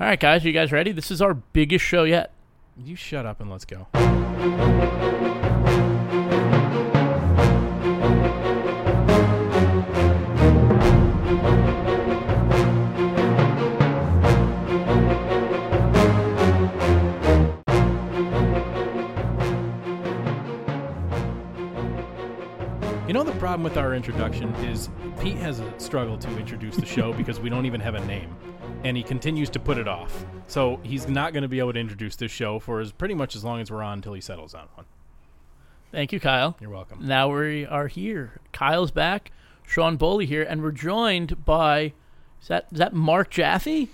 All right, guys, are you guys ready? This is our biggest show yet. You shut up and let's go. You know the problem with our introduction is Pete has a struggle to introduce the show because we don't even have a name, and he continues to put it off. So he's not going to be able to introduce this show for as pretty much as long as we're on until he settles on one. Thank you, Kyle. You're welcome. Now we are here. Kyle's back. Sean Bowley here, and we're joined by is that is that Mark Jaffe?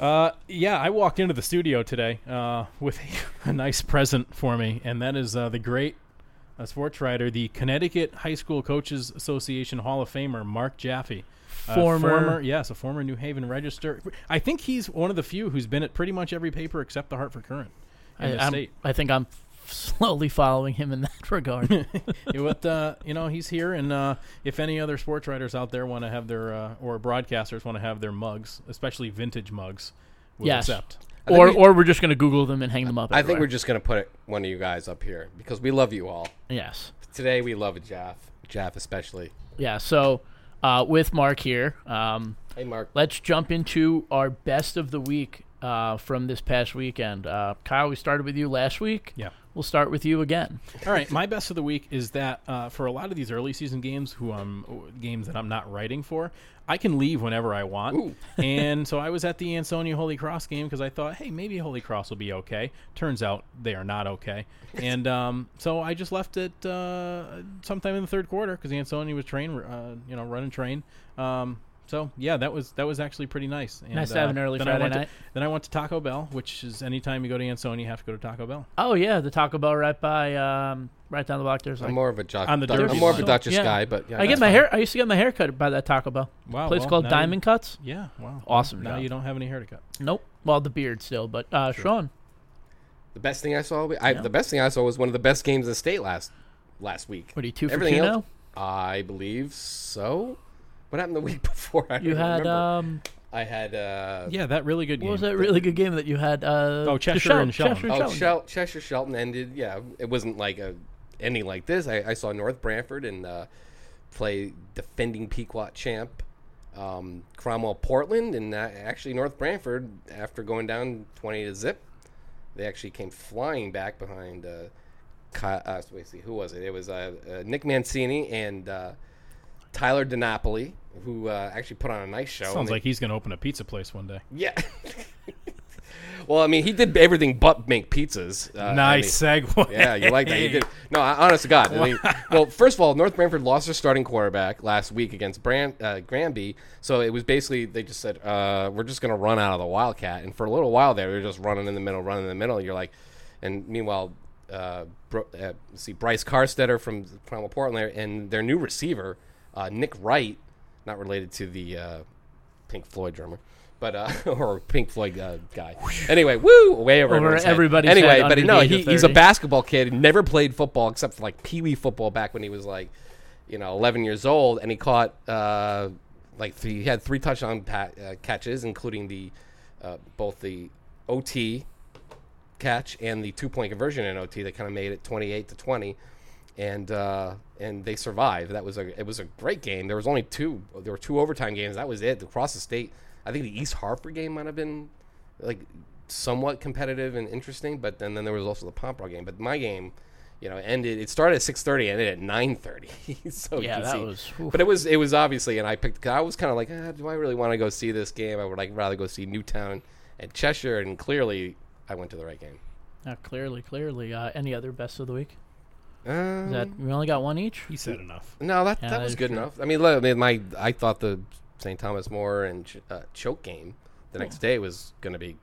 Uh, yeah, I walked into the studio today uh, with a, nice present for me, and that is uh, the great uh, sports writer, the Connecticut High School Coaches Association Hall of Famer, Mark Jaffe. Uh, Former- yes, a former New Haven Register. I think he's one of the few who's been at pretty much every paper except the Hartford Courant in I, the I'm- state. I think I'm slowly following him in that regard. But uh, you know he's here, and uh, if any other sports writers out there want to have their uh, or broadcasters want to have their mugs, especially vintage mugs, we'll Yes. accept. or we- or we're just going to Google them and hang them up. I think we're just gonna put one of you guys up here because we love you all. yes. Today we love Jaff, Jaff especially. Yeah. So uh, with Mark here, um, Hey Mark, let's jump into our best of the week uh, from this past weekend. Uh, Kyle, we started with you last week. Yeah. We'll start with you again. All right, my best of the week is that uh, for a lot of these early season games, who I'm games that I'm not writing for, I can leave whenever I want. and so I was at the Ansonia Holy Cross game because I thought, hey, maybe Holy Cross will be okay. Turns out they are not okay. and um, so I just left it uh, sometime in the third quarter because Ansonia was train, uh, you know, running train. Um, so yeah, that was that was actually pretty nice. And, Nice to have uh, an early then I Friday went to- night. then I went to Taco Bell, which is anytime you go to Ansonia, you have to go to Taco Bell. Oh yeah, the Taco Bell right by um, right down the block. There's like I'm more of a Josh. On the Duck- Derby I'm more of a line. Duchess Yeah. guy, but yeah, I get my fine. hair. I used to get my hair cut by that Taco Bell. Wow, place well, called now you- Diamond Cuts. Yeah, wow. Awesome Now job. you don't have any hair to cut. Nope. Well, the beard still, but uh, Sean. The best thing I saw, I, Yeah. the best thing I saw was one of the best games in the state last last week. What are you two for Everything two else, now? I believe so. What happened the week before? I You had remember. um, I had uh, Yeah, that really good game. what was that really good game that you had? Uh, Oh, Cheshire Shel- and Shelton. Cheshire Oh, Shelton. Shel- Cheshire Shelton ended. Yeah, it wasn't like a ending like this. I, I saw North Branford and uh, play defending Pequot champ um, Cromwell Portland, and uh, actually North Branford, after going down twenty to zip, they actually came flying back behind. Uh, Ky- uh, wait, see, who was it? It was uh, uh, Nick Mancini and uh, Tyler DiNapoli, who uh, actually put on a nice show. Sounds they- like he's going to open a pizza place one day. yeah. well, I mean, he did everything but make pizzas. Uh, I nice mean- segue. yeah, you like that. You did. No, I- honest to God. I mean, well, first of all, North Branford lost their starting quarterback last week against Brand, uh, Granby. So it was basically, they just said, uh, we're just going to run out of the Wildcat. And for a little while there, were just running in the middle, running in the middle. You're like, and meanwhile, uh, Bro, uh, see, Bryce Carstetter from Cromwell Portland and their new receiver, uh, Nick Wright, not related to the uh, Pink Floyd drummer. But uh, or Pink Floyd uh, guy. Anyway, woo, way over, Over everybody's Anyway, but no, he, he's a basketball kid. Never played football except for like pee wee football back when he was like, you know, 11 years old, and he caught uh, like three, he had three touchdown pa- uh, catches, including the uh, both the OT catch and the two point conversion in OT that kind of made it 28 to 20 and uh, and they survived that was a it was a great game there was only two there were two overtime games that was it across the state I think the East Harper game might have been like somewhat competitive and interesting but then, then there was also the Pomperaug game but my game you know ended it started at 6:30 ended at 9:30 so you Yeah, that see. was- oof. but it was it was obviously and I picked I was kind of like ah, do I really want to go see this game I would like rather go see Newtown and Cheshire and clearly I went to the right game Uh, clearly, clearly. Uh, any other best of the week? Uh, Is that we only got one each? He said enough. No, that Yeah, that that was good true. enough. I mean, look, I mean, my I thought the St. Thomas More and Ch- uh, choke game the next day was going to be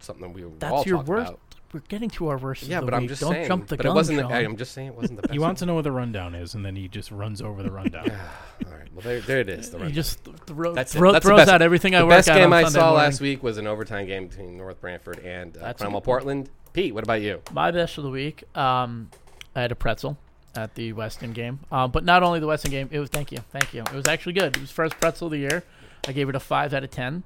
something we were all That's your talked worst. about. We're getting to our worst. Yeah, of the but I'm week. just Don't saying. jump the but gun. it wasn't. Sean. I, I'm just saying it wasn't the best. He wants to know what the rundown is, and then he just runs over the rundown. All right. Well, there, there it is. The He rundown. just throw, That's it. throw, That's the throws best- out everything I the work best game I Sunday saw morning. last week was an overtime game between North Branford and uh, That's Primal a- Portland. Pete, what about you? My best of the week. Um, I had a pretzel at the Weston game, um, but not only the Weston game. It was thank you, thank you. It was actually good. It was first pretzel of the year. I gave it a five out of ten.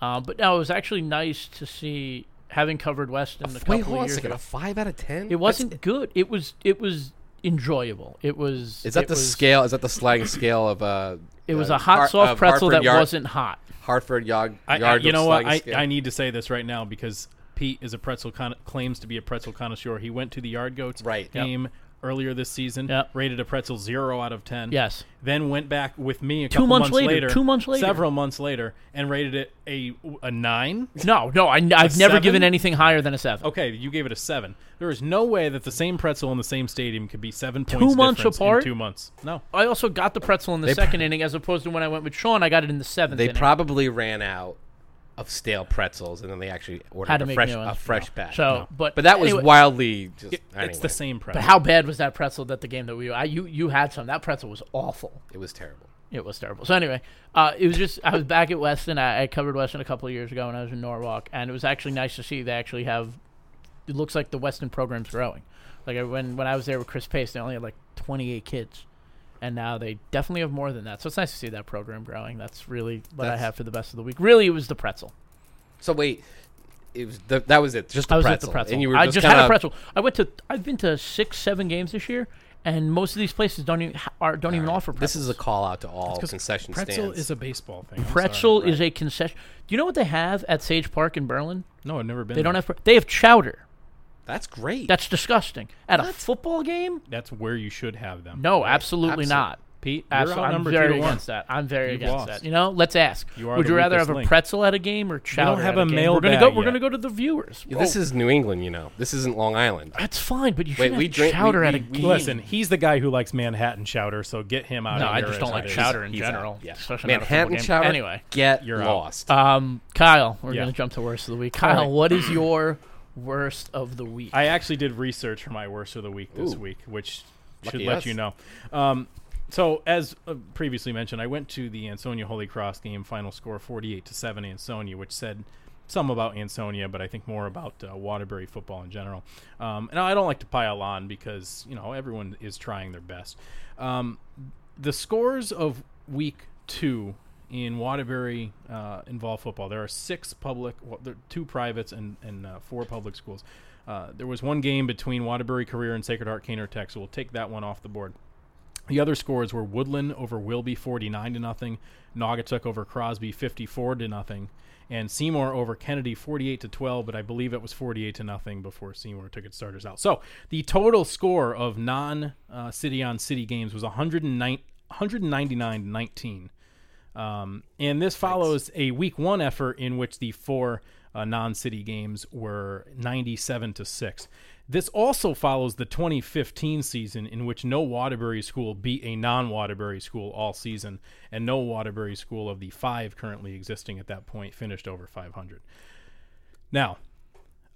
Um, but no, it was actually nice to see having covered Weston a couple Wait, hold of a years second. ago. A five out of ten? It wasn't good. It was it was enjoyable. It was. Is that it the was, scale? Is that the slang scale of uh? It was uh, a hot Har- soft of pretzel Hartford that yard, wasn't hot. Hartford yard. I, I, you know what? I, scale. I need to say this right now because Pete is a pretzel con- claims to be a pretzel connoisseur. He went to the Yard Goats Right. Yep. game earlier this season. Yep. Rated a pretzel zero out of ten. Yes. Then went back with me a Two couple months later, two months later. several months later, and rated it a a nine. No, no, I, I've never given anything higher than a seven. Okay, you gave it a seven. There is no way that the same pretzel in the same stadium could be seven points. Two months apart? in two months. No, I also got the pretzel in the They second inning, as opposed to when I went with Sean. I got it in the seventh. They inning. probably ran out of stale pretzels, and then they actually ordered Had to a make fresh, new ones. a fresh batch. So, but but that was anyway, wildly just. It- anyway, it's the same pretzel. But how bad was that pretzel that the game that we I, you you had some? That pretzel was awful. It was terrible. It was terrible. So anyway, uh, it was just I was back at Weston. I, I covered Weston a couple of years ago when I was in Norwalk, and it was actually nice to see they actually have. It looks like the Weston program's growing. Like when when I was there with Chris Pace, they only had like 28 kids, and now they definitely have more than that. So it's nice to see that program growing. That's really what I have for the best of the week. Really, it was the pretzel. So wait, it was the, that was it. Just the I was pretzel. at the pretzel. and you were I just, just had a kinda- pretzel. I went to. I've been to six, seven games this year, and most of these places don't even ha- are, don't even All right. offer pretzels. This is a call out to all 'cause concession pretzel stands. is a baseball thing. I'm pretzel sorry. is a concession. Do you know what they have at Sage Park in Berlin? no, I've never been. They don't there. have. They have chowder. That's great. That's disgusting. At a football game? That's where you should have them. No, absolutely Absolute- not. Pete, you're Absolutely, I'm outnumbered very two to one. against that. I'm very You've against lost. that. You know, let's ask. You are Would you rather have weakest a pretzel at a game or chowder? have at a game? mail We're gonna bag go. We're gonna go to the viewers. this Oh, is New England, you know. This isn't Long Island. that's fine, but you Wait, should we have drink- we- chowder at a we- we- game. Listen, he's the guy who likes Manhattan chowder, so get him out of here. no, I just don't like chowder in general. yeah. especially not a football Manhattan chowder. Anyway, get You're lost. um, Kyle, we're gonna jump to worst of the week. Kyle, what is your worst of the week? I actually did research for my worst of the week this Ooh. week, which Lucky should let us. you know. Um, so, as uh, previously mentioned, I went to the Ansonia Holy Cross game. Final score forty-eight to seven, Ansonia, which said some about Ansonia, but I think more about uh, Waterbury football in general. Um, and I don't like to pile on because you know everyone is trying their best. Um, the scores of week two in Waterbury uh, involve football. There are six public, well, there are two privates, and, and uh, four public schools. Uh, there was one game between Waterbury Career and Sacred Heart Kaynor Tech, so we'll take that one off the board. The other scores were Woodland over Wilby 49 to nothing, Naugatuck over Crosby 54 to nothing, and Seymour over Kennedy 48 to 12, but I believe it was 48 to nothing before Seymour took its starters out. So the total score of non uh, city on city games was 109 199 to 19. Um, and this follows a week one effort in which the four uh, non-city games were 97 to six. This also follows the 2015 season in which no Waterbury school beat a non-Waterbury school all season, and no Waterbury school of the five currently existing at that point finished over 500. Now,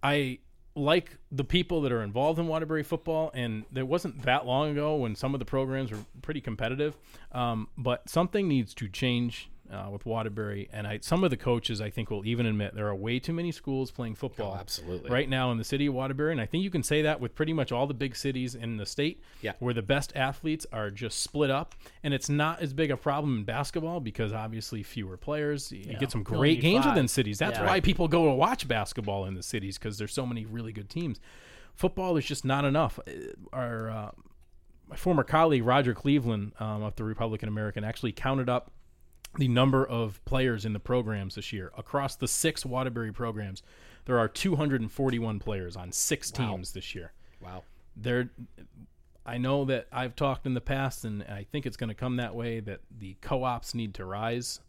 I like the people that are involved in Waterbury football, and it wasn't that long ago when some of the programs were pretty competitive. Um, but something needs to change uh, with Waterbury, and I, some of the coaches I think will even admit there are way too many schools playing football. Oh, absolutely. Right now in the city of Waterbury, and I think you can say that with pretty much all the big cities in the state, Yeah. where the best athletes are just split up, and it's not as big a problem in basketball because obviously fewer players. You get some great games five. within cities. That's Yeah. why people go to watch basketball in the cities because there's so many really good teams. Football is just not enough. Uh, Our uh, my former colleague Roger Cleveland um, of the Republican American actually counted up the number of players in the programs this year across the six Waterbury programs. There are 241 players on six teams this year. wow. There, I know that I've talked in the past, and I think it's going to come that way. That the co-ops need to rise.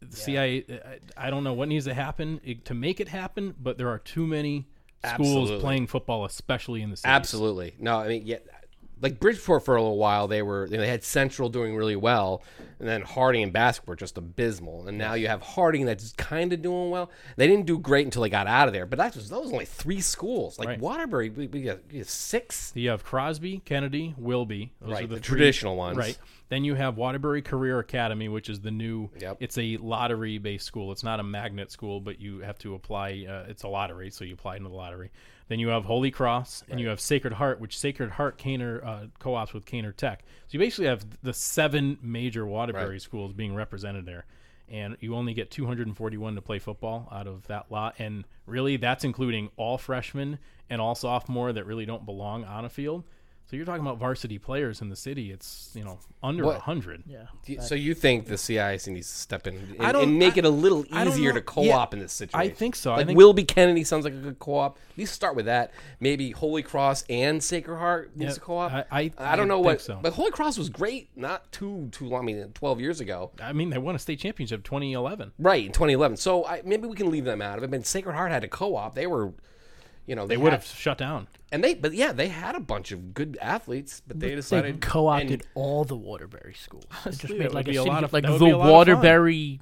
The CIA, I, I don't know what needs to happen to make it happen, but there are too many schools Absolutely. playing football, especially in the cities. Absolutely. No, I mean, yeah, like Bridgeport for a little while they were they had Central doing really well, and then Harding and Bassick were just abysmal, and now you have Harding that's kind of doing well. They didn't do great until they got out of there, but that was that was only three schools. Like Right. Waterbury, we, we, got, we got six. You have Crosby, Kennedy, Wilby. Those Right, are the, the three- traditional ones. Right. Then you have Waterbury Career Academy, which is the new. Yep. It's a lottery-based school. It's not a magnet school, but you have to apply. Uh, it's a lottery, so you apply into the lottery. Then you have Holy Cross, and you have Sacred Heart, which Sacred Heart Kaynor uh, co-ops with Kaynor Tech. So you basically have the seven major Waterbury Right. schools being represented there. And you only get 241 to play football out of that lot. And really, that's including all freshmen and all sophomore that really don't belong on a field. So you're talking about varsity players in the city. It's you know under a What- hundred. Yeah. You- So you think the CIC needs to step in and, and make I- it a little easier to co-op Yeah, in this situation? I think so. I Like think- Wilby Kennedy sounds like a good co-op. At least start with that. Maybe Holy Cross and Sacred Heart needs Yeah, to co-op. I- I- I don't I know think what, so. but Holy Cross was great. Not too too long. I mean, twelve years ago. I mean, they won a state championship 2011. Right in 2011. So I, maybe we can leave them out of it. But Sacred Heart had a co-op. They were, you know, They they, would have shut down. and they, but yeah, they had a bunch of good athletes, but they They decided co-opted and all the Waterbury schools. It just made like a a lot of- like the would be a lot of fun. Waterbury.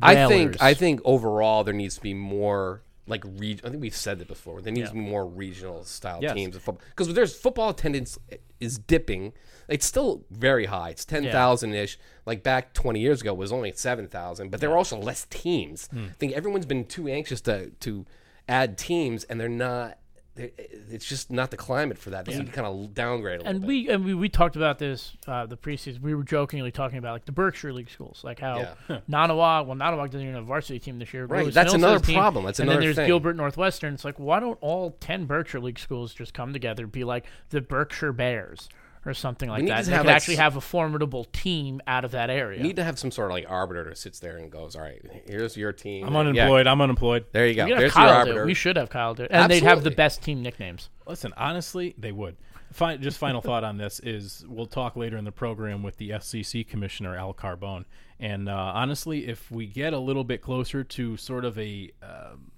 I think I think overall there needs to be more like re- I think we've said it before. There needs to be more regional style Yes. teams of football because there's football attendance is dipping. It's still very high. It's ten thousand ish. Like back twenty years ago, it was only seven thousand. But there were also less teams. Hmm. I think everyone's been too anxious to to add teams, and they're not. they're- It's just not the climate for that. They need to kind of downgrade a little and bit. we and we, we talked about this uh, the preseason. We were jokingly talking about like the Berkshire League schools, like how Yeah. Nonnewaug. Well, Nonnewaug doesn't even have a varsity team this year. Right, Lewis that's Mills another team, problem. That's and another then there's thing. Gilbert Northwestern. It's like why don't all ten Berkshire League schools just come together and be like the Berkshire Bears or something like that? to They have, could like, actually s- have a formidable team out of that area. You need to have some sort of like arbiter that sits there and goes, "All right, here's your team." I'm Yeah, unemployed. I'm unemployed. there you go. We could have There's your Kyle do arbiter. it. We should have Kyle do it. And they'd have the best team nicknames. Listen, honestly, they would. Fi- just final thought on this is we'll talk later in the program with the SCC commissioner Al Carbone, and uh, honestly, if we get a little bit closer to sort of a um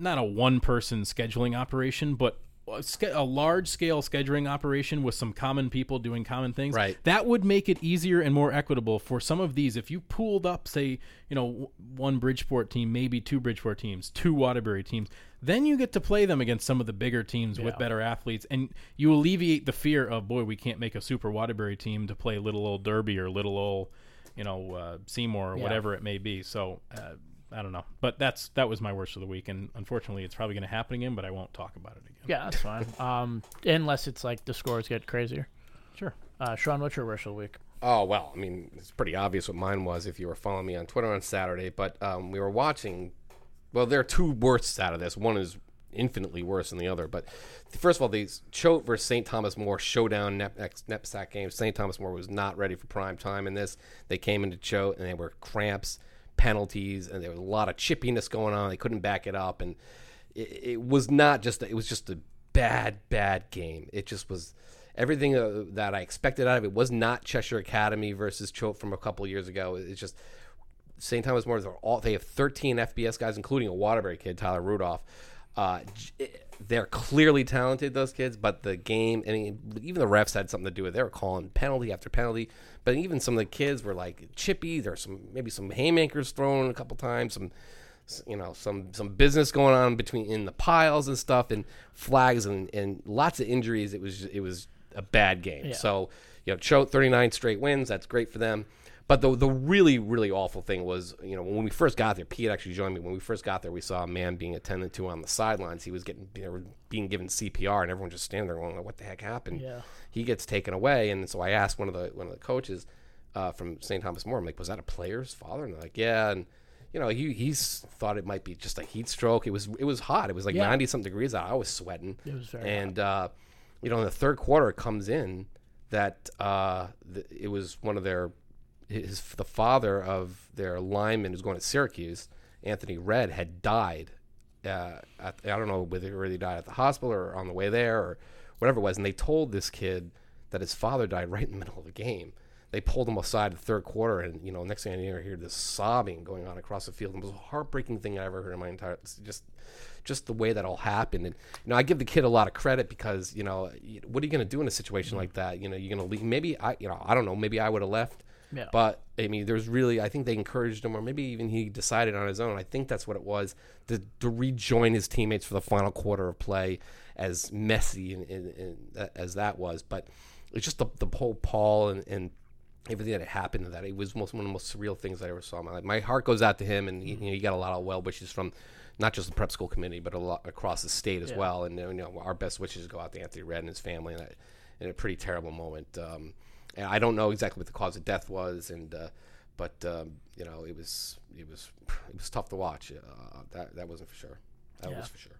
not a one-person scheduling operation, but a, large-scale scheduling operation with some common people doing common things, Right. That would make it easier and more equitable for some of these. If you pooled up, say, you know, one Bridgeport team, maybe two Bridgeport teams, two Waterbury teams, then you get to play them against some of the bigger teams with better athletes, and you alleviate the fear of, boy, we can't make a Super Waterbury team to play little old Derby or little old, you know, uh, Seymour or whatever it may be. So. Uh, I don't know, but that's that was my worst of the week, and unfortunately, it's probably going to happen again. But I won't talk about it again. Yeah, that's fine. Um, unless it's like the scores get crazier. Sure. Uh, Sean, what's your worst of the week? Oh well, I mean, it's pretty obvious what mine was if you were following me on Twitter on Saturday. But um, we were watching. Well, there are two worsts out of this. One is infinitely worse than the other. But first of all, the Choate versus St. Thomas More showdown nep- next NEPSAC game. St. Thomas More was not ready for prime time in this. They came into Choate and they were cramps, penalties, and there was a lot of chippiness going on. They couldn't back it up, and it, it was not just. A, it was just a bad, bad game. It just was everything uh, that I expected out of it was not Cheshire Academy versus Choate from a couple years ago. It's just St. Thomas More. All they have 13 FBS guys, including a Waterbury kid, Tyler Rudolph. Uh, they're clearly talented, those kids, but the game, I mean, even the refs had something to do with. it. They were calling penalty after penalty, but even some of the kids were like chippy. There's some maybe some haymakers thrown a couple times, some you know some some business going on between in the piles and stuff, and flags and, and lots of injuries. It was it was a bad game. So you know, Choate 39 straight wins. That's great for them. But the the really really awful thing was, you know, when we first got there, Pete actually joined me. When we first got there, we saw a man being attended to on the sidelines. He was getting they were being given CPR, and everyone just standing there going, "What the heck happened?" Yeah. He gets taken away, and so I asked one of the one of the coaches uh, from St. Thomas More, I'm like, "Was that a player's father?" And they're like, "Yeah." And you know, he he's thought it might be just a heat stroke. It was it was hot. It was like Yeah. 90 something degrees out. I was sweating. It was very and uh, you know, in the third quarter, it comes in that uh, the, it was one of their his the father of their lineman who's going to Syracuse, Anthony Red, had died. Uh, at, I don't know whether he died at the hospital or on the way there or whatever it was, and they told this kid that his father died right in the middle of the game. they pulled him aside the third quarter, and you know, next thing I I hear this sobbing going on across the field. It was heartbreaking thing I ever heard in my entire. Just, just the way that all happened. And you know, I give the kid a lot of credit because you know, what are you going to do in a situation like that? You know, you're going to leave. Maybe I, you know, I don't know. Maybe I would have left. Yeah. But I mean, there's really, I think they encouraged him, or maybe even he decided on his own. I think that's what it was to, to rejoin his teammates for the final quarter of play, as messy and, and, and as that was. But it's just the, the whole pall and, and everything that had happened to that. It was most, one of the most surreal things I ever saw in my life. My heart goes out to him, and he, you know, he got a lot of well wishes from not just the prep school committee, but a lot across the state as well. And you know, our best wishes go out to Anthony Red and his family in, that, in a pretty terrible moment. Um, I don't know exactly what the cause of death was, and uh, but um, you know, it was it was it was tough to watch. Uh, that that wasn't for sure. That Yeah. was for sure.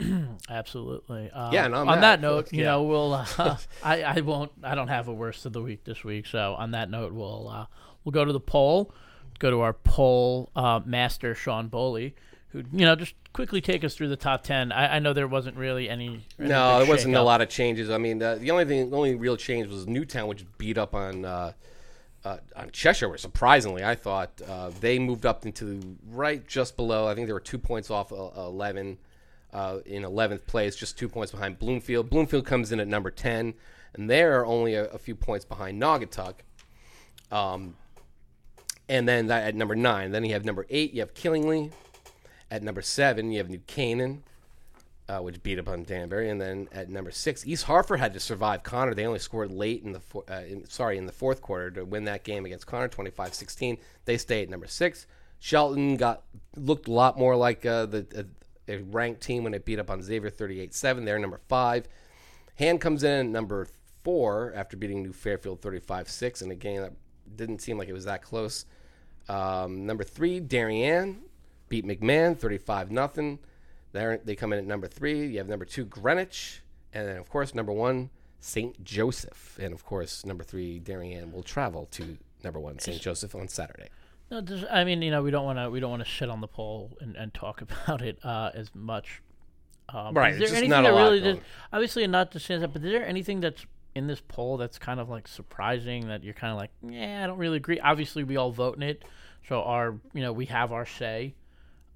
Absolutely. Um, Yeah, and on on that, that, note, you yeah. know, we'll. Uh, I I won't. I don't have a worst of the week this week. So on that note, we'll uh, we'll go to the poll. Go to our poll uh, master, Sean Bowley, who you know just quickly take us through the top ten. I, I know there wasn't really any. any No, there wasn't a lot of changes. I mean, uh, the only thing, the only real change was Newtown, which beat up on uh, uh, on Cheshire. Surprisingly, I thought uh, they moved up into right just below. I think they were two points off uh, eleven uh, in eleventh place, just two points behind Bloomfield. Bloomfield comes in at number ten, and they're only a, a few points behind Naugatuck. Um, and then that at number nine, then you have number eight, you have Killingley. At number seven, you have New Canaan uh, which beat up on Danbury. And then at number six, East Hartford had to survive Conard. They only scored late in the four, uh, in, sorry in the fourth quarter to win that game against Conard, 25-16. They stay at number six. Shelton got looked a lot more like uh, the a, a ranked team when it beat up on Xavier, 38-7. They're number five. Hand comes in at number four after beating New Fairfield 35-6 in a game that didn't seem like it was that close. Um, number three, Darien beat McMahon 35 nothing. There they come in at number three. You have number two Greenwich, and then of course number one Saint Joseph, and of course number three Darien will travel to number one Saint Joseph on Saturday. No, I mean, you know, we don't want to we don't want to shit on the poll and, and talk about it uh, as much. Um, Right, Is it's there anything not a that lot really did, obviously not to stand up, but is there anything that's in this poll that's kind of like surprising that you're kind of like, yeah, I don't really agree. Obviously, we all vote in it, so our you know we have our say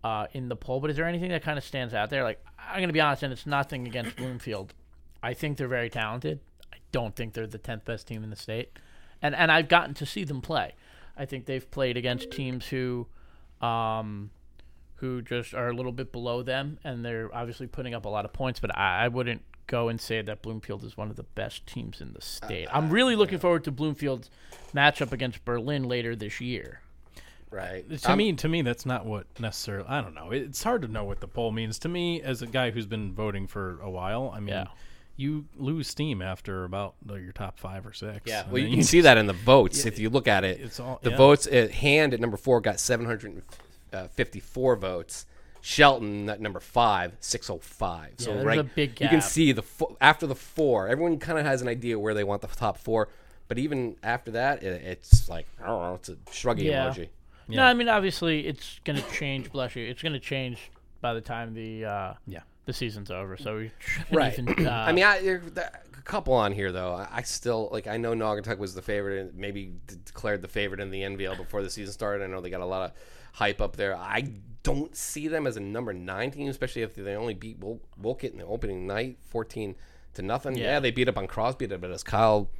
uh, in the poll. But is there anything that kind of stands out there? Like, I'm gonna be honest, and it's nothing against Bloomfield. I think they're very talented. I don't think they're the tenth best team in the state, and and I've gotten to see them play. I think they've played against teams who, um, who just are a little bit below them, and they're obviously putting up a lot of points. But I, I wouldn't go and say that Bloomfield is one of the best teams in the state. I'm really looking forward to Bloomfield's matchup against Berlin later this year. Right. To me, to me, that's not what necessarily. I don't know. It's hard to know what the poll means. To me, as a guy who's been voting for a while, I mean, Yeah. you lose steam after about uh, your top five or six. Yeah, well, you then can see that in the votes if you look at it. it's all- the yeah. votes at hand at number four got 754 votes. Shelton at number five, 605. So there's right, a big you can see the fo- after the four, everyone kind of has an idea where they want the top four. But even after that, it, it's like I don't know, it's a shrugging Yeah. emoji. No, I mean obviously it's going to change. Bless you. It's going to change by the time the uh, Yeah. the season's over. So we Right. even, uh, I mean, I, there, there- a couple on here though. I, I still like. I know Naugatuck was the favorite and maybe d- declared the favorite in the NVL before the season started. I know they got a lot of hype up there. I don't see them as a number nine team, especially if they only beat Wol- Wolcott in the opening night, fourteen to nothing. Yeah, Yeah. they beat up on Crosby, but as Kyle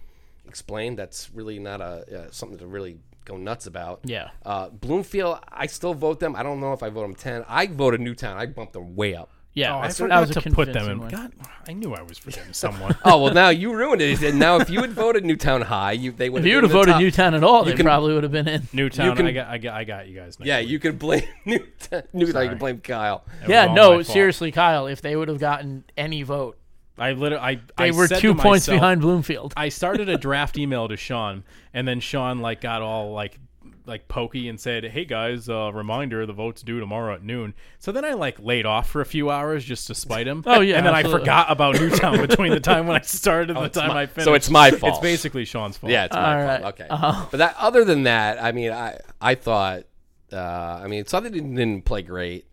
explained, that's really not a uh, something to really go nuts about. Yeah. Uh, Bloomfield, I still vote them. I don't know if I vote them ten. I voted Newtown. I bumped them way up. yeah, Oh, I that forgot was a to put them in. win. God, I knew I was forgetting someone. Oh well, now you ruined it. And now, if you had voted Newtown High, you they would. If you would have voted Newtown at all, they can- probably would have been in. Newtown, can- I got, I got, I got you guys. Next Yeah, week. you could blame Newtown. Newtown. Sorry. You could blame Kyle. That Yeah, no, seriously, Kyle. If they would have gotten any vote, I literally, I, they I were said two to points myself- behind Bloomfield. I started a draft email to Sean, and then Sean like got all like like pokey and said, "Hey guys, uh, reminder: the vote's due tomorrow at noon." So then I like laid off for a few hours just to spite him. Oh, yeah, and then absolutely. I forgot about Newtown between the time when I started and the time my- I finished. so it's my fault. It's basically Sean's fault. Yeah, it's my All fault. right. Okay, Uh-huh. but that other than that, I mean, I I thought, uh, I mean, Southern didn't, didn't play great.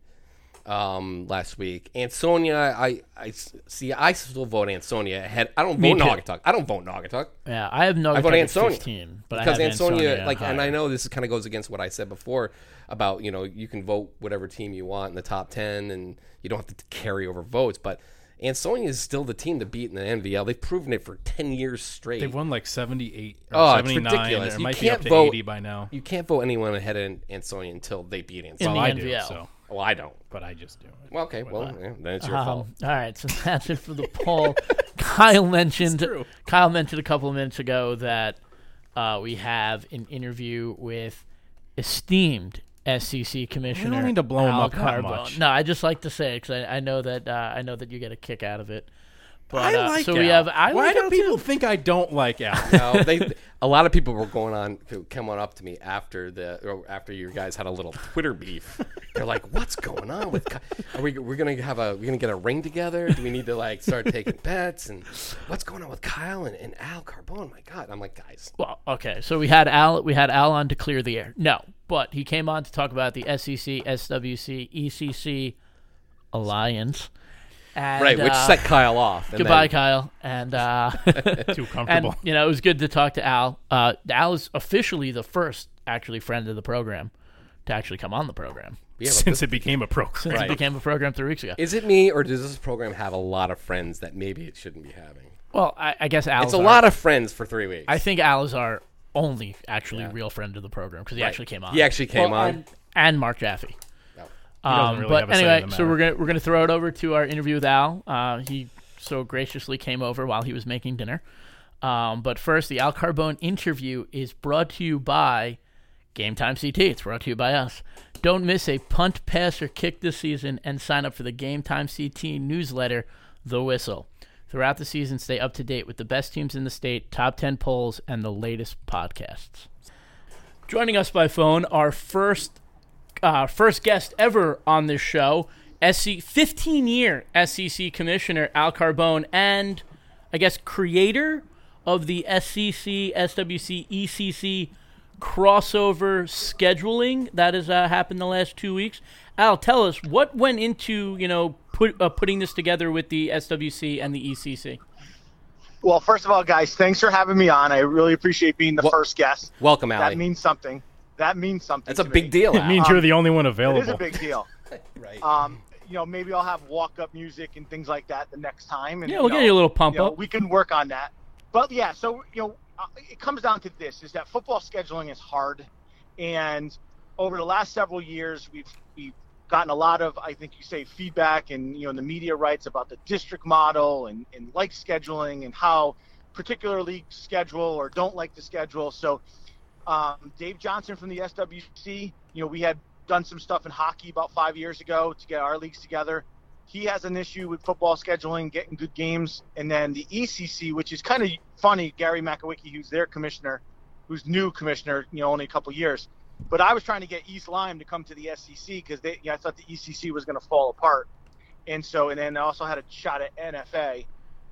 Um, last week. Ansonia, I, I see. I still vote Ansonia ahead. I don't vote too. Naugatuck. I don't vote Naugatuck Yeah, I have no. I vote at Ansonia 15, but because I have Ansonia, like, and. I know this kind of goes against what I said before about you know you can vote whatever team you want in the top ten, and you don't have to carry over votes, but. Ansonia is still the team to beat in the NVL. They've proven it for ten years straight. They've won like 78 or Oh, it's 79. ridiculous. Or it You might be up can't to vote- 80 by now. You can't vote anyone ahead of Ansonia until they beat In Ansonia. the Well, I do, NVL. so. Well, I don't. But I just do it. Well, okay. Well, yeah, then it's your Um, fault. all right, so that's it for the poll. Kyle mentioned. Kyle mentioned a couple of minutes ago that uh, we have an interview with esteemed SCC commissioner. You don't need to blow him Al up that Carbone. much. No, I just like to say it because I, I know that uh, I know that you get a kick out of it. But I uh, like so Al. we have. I Why like do Al people too. think I don't like Al? No, they. A lot of people were going on, coming up to me after the, or after you guys had a little Twitter beef. They're like, "What's going on with? Ky- Are we? We're gonna have a? We're gonna get a ring together? Do we need to like start taking bets? And what's going on with Kyle and, and Al Carbone? My God, I'm like, guys, Well, okay, so we had Al. We had Al on to clear the air. No, but he came on to talk about the SCC, SWC, ECC alliance. And, right? Which uh, set Kyle off? and Goodbye, then- Kyle. And uh, Too and comfortable. you know it was good to talk to Al. Uh, Al is officially the first actually friend of the program to actually come on the program. We have a Since it became a program. It became a program three weeks ago. Is it me or does this program have a lot of friends that maybe it shouldn't be having? well, I, I guess Al. It's a lot of friends for three weeks. I think Al is our only actually real friend of the program because he actually came on. He actually came Well, on. And, and Mark Jaffe. Um, really but have a say in anyway, so we're gonna we're gonna throw it over to our interview with Al. Uh, he so graciously came over while he was making dinner. Um, but first, the Al Carbone interview is brought to you by Game Time CT. It's brought to you by us. Don't miss a punt, pass, or kick this season, and sign up for the Game Time CT newsletter, The Whistle. Throughout the season, stay up to date with the best teams in the state, top ten polls, and the latest podcasts. Joining us by phone, our first uh, first guest ever on this show, SC 15 year SCC Commissioner Al Carbone, and I guess creator of the SCC, SWC, ECC crossover scheduling that has uh, happened the last two weeks. Al, tell us what went into you know put, uh, putting this together with the SWC and the E ECC. Well, first of all, guys, thanks for having me on. I really appreciate being the Wel- first guest. Welcome, Al. That means something. That means something. That's a big me. deal. It Al. means you're the only one available. It is a big deal. right. Um, you know, maybe I'll have walk-up music and things like that the next time. And, Yeah, we'll you get you a little pump you know, up. we can work on that. But yeah, so you know, uh, it comes down to this: is that football scheduling is hard, and over the last several years, we've we've gotten a lot of, I think you say, feedback, and you know, in the media writes about the district model and and like scheduling and how particular leagues schedule or don't like the schedule. So, um, Dave Johnson from the SWC, you know, we had done some stuff in hockey about five years ago to get our leagues together he has an issue with football scheduling, getting good games, and then the ECC, which is kind of funny. Gary Makowicki, who's their commissioner, who's new commissioner, you know, only a couple years. But I was trying to get East Lyme to come to the SCC because they, you know, I thought the ECC was going to fall apart, and so, and then I also had a shot at NFA,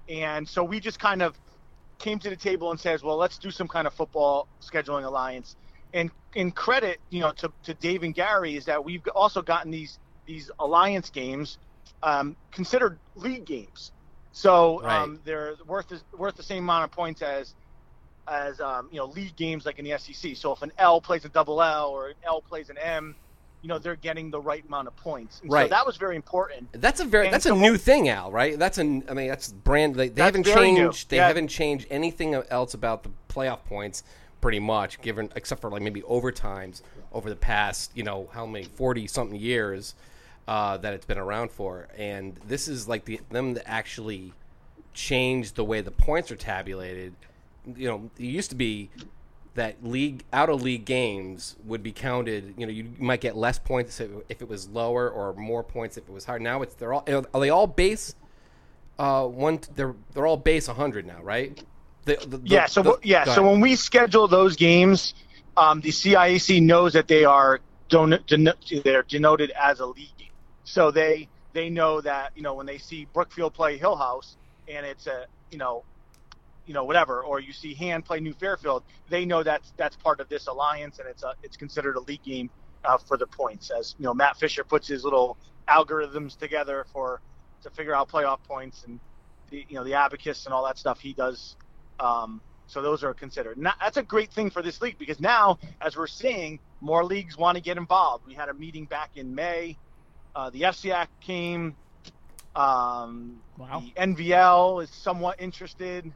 and so we just kind of came to the table and says, well, let's do some kind of football scheduling alliance. And in credit, you know, to, to Dave and Gary is that we've also gotten these these alliance games um, considered league games. So Right. um, they're worth the, worth the same amount of points as as um, you know league games like in the SCC. So if an L plays a double L or an L plays an M, you know they're getting the right amount of points. And Right. So that was very important. That's a very And that's a so- new thing, Al. Right? That's an I mean that's brand. They, they That's haven't very new. changed. They Yeah. haven't changed anything else about the playoff points, pretty much. Given except for like maybe overtimes over the past you know how many forty something years uh, that it's been around for, and this is like the them to actually change the way the points are tabulated. You know, it used to be that league out of league games would be counted. You know, you might get less points if it, was lower, or more points if it was higher. Now it's they're all are they all base? Uh, one they're they're all base 100 now, right? The, the, the- yeah. So yeah. So when we schedule those games, um, the CIAC knows that they are don- den- they're denoted as a league. game. So they they know that you know when they see Brookfield play Hillhouse and it's a you know you know whatever, or you see Hand play New Fairfield, they know that's that's part of this alliance and it's a it's considered a league game uh, for the points. As you know, Matt Fisher puts his little algorithms together for to figure out playoff points and the you know the abacus and all that stuff he does. Um, so those are considered. Now, that's a great thing for this league because now, as we're seeing, more leagues want to get involved. We had a meeting back in May. Uh, the FCAC came. Um, Wow. The NVL is somewhat interested.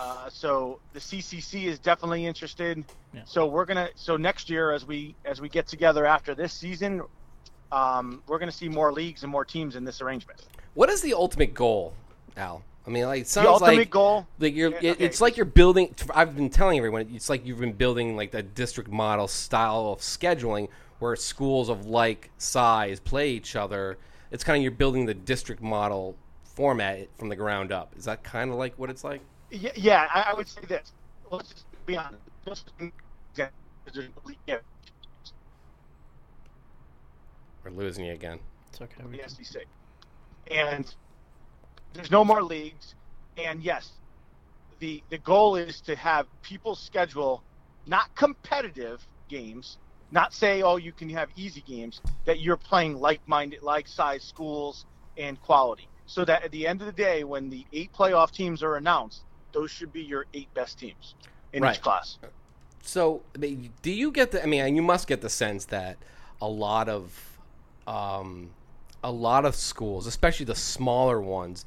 Uh, so the CCC is definitely interested. Yeah. So we're gonna. So next year, as we as we get together after this season, um, we're gonna see more leagues and more teams in this arrangement. What is the ultimate goal, Al? I mean, like it The ultimate like goal. like you're. Yeah, okay. It's like you're building. I've been telling everyone. It's like you've been building like the district model style of scheduling, where schools of like size play each other. It's kind of you're building the district model format from the ground up. Is that kind of like what it's like? Yeah, yeah I, I would say this. Let's just be honest. Just yeah, We're losing you again. It's okay. the We can- SCC, and there's no more leagues. And yes, the the goal is to have people schedule not competitive games, not say oh you can have easy games that you're playing like-minded, like-sized schools and quality. So that at the end of the day, when the eight playoff teams are announced, those should be your eight best teams in Right. each class. So, do you get the? I mean, you must get the sense that a lot of, um, a lot of schools, especially the smaller ones,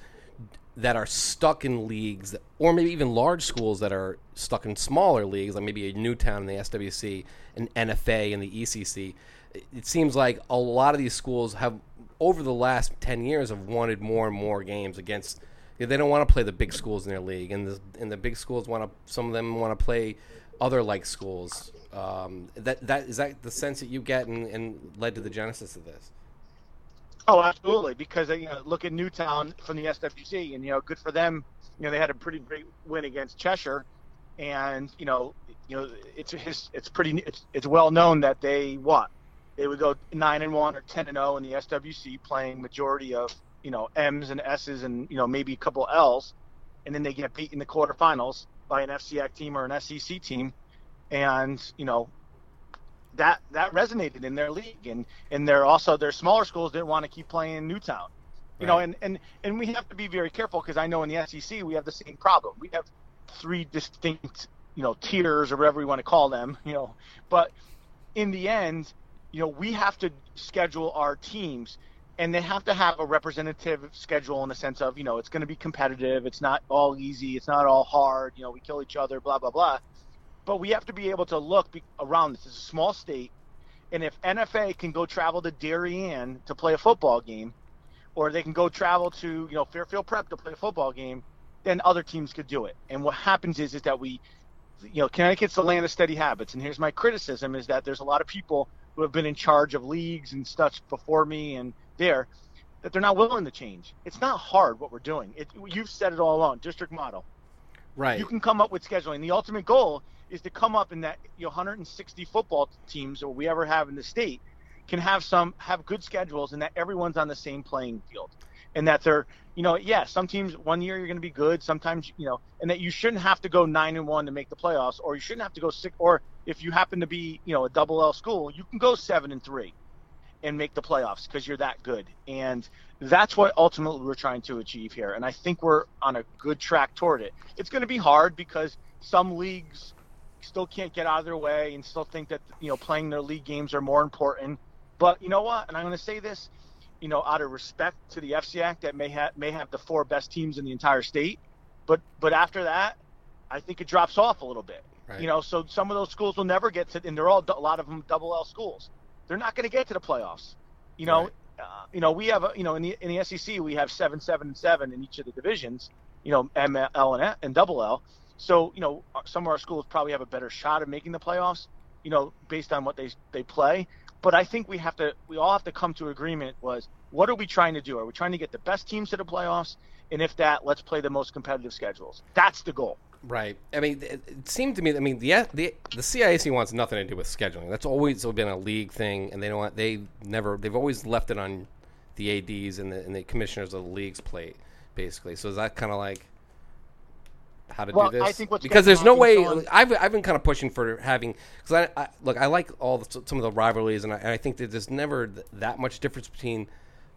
that are stuck in leagues, that, or maybe even large schools that are stuck in smaller leagues, like maybe a Newtown in the SWC, an NFA and the ECC. It, it seems like a lot of these schools have, over the last ten years, have wanted more and more games against. They don't want to play the big schools in their league, and the and the big schools want to. Some of them want to play other like schools. Um, that that is that the sense that you get and, and led to the genesis of this. Oh, absolutely. Because you know, look at Newtown from the SWC, and you know, good for them. You know, they had a pretty great win against Cheshire, and you know, you know, it's his, it's pretty, it's, it's well known that they what they would go nine and one or ten and zero in the SWC, playing majority of you know M's and S's and you know maybe a couple L's, and then they get beat in the quarterfinals by an FCAC team or an SCC team, and you know that that resonated in their league and and they're also their smaller schools didn't want to keep playing in Newtown. You know, and, and and we have to be very careful because I know in the SCC we have the same problem. We have three distinct, you know, tiers or whatever you want to call them, you know. But in the end, you know, we have to schedule our teams and they have to have a representative schedule in the sense of, you know, it's going to be competitive, it's not all easy, it's not all hard, you know, we kill each other, blah blah blah but we have to be able to look be- around this. It's a small state, and if NFA can go travel to Darien to play a football game, or they can go travel to you know Fairfield Prep to play a football game, then other teams could do it. And what happens is is that we, you know, Connecticut's the land of steady habits. And here's my criticism: is that there's a lot of people who have been in charge of leagues and stuff before me and there that they're not willing to change. It's not hard what we're doing. It, you've said it all along. District model Right. you can come up with scheduling. The ultimate goal is to come up in that you know 160 football teams or we ever have in the state can have some have good schedules and that everyone's on the same playing field and that they're you know yeah some teams one year you're going to be good sometimes you know and that you shouldn't have to go nine and one to make the playoffs or you shouldn't have to go six or if you happen to be you know a double L school you can go seven and three and make the playoffs because you're that good. And that's what ultimately we're trying to achieve here. And I think we're on a good track toward it. It's going to be hard because some leagues still can't get out of their way and still think that you know playing their league games are more important. But you know what? And I'm going to say this, you know, out of respect to the FCAC that may have may have the four best teams in the entire state. But but after that, I think it drops off a little bit. Right. You know, so some of those schools will never get to, and they're all a lot of them double L schools. They're not going to get to the playoffs. You know, Right. uh, you know, we have, a, you know, in the in the SCC we have seven, seven, and seven in each of the divisions. You know, M, L, and, and double L. So you know, some of our schools probably have a better shot at making the playoffs. You know, based on what they they play. But I think we have to, we all have to come to agreement. Was what are we trying to do? Are we trying to get the best teams to the playoffs? And if that, let's play the most competitive schedules. That's the goal. Right. I mean, it, it seemed to me. I mean, the the the CIAC wants nothing to do with scheduling. That's always been a league thing, and they don't. Want, they never. They've always left it on the ads and the and the commissioners of the leagues plate, basically. So is that kind of like how to Well, do this? I think what's because there's no way. On- I've I've been kind of pushing for having because I, I look. I like all the, some of the rivalries, and I, and I think that there's never th- that much difference between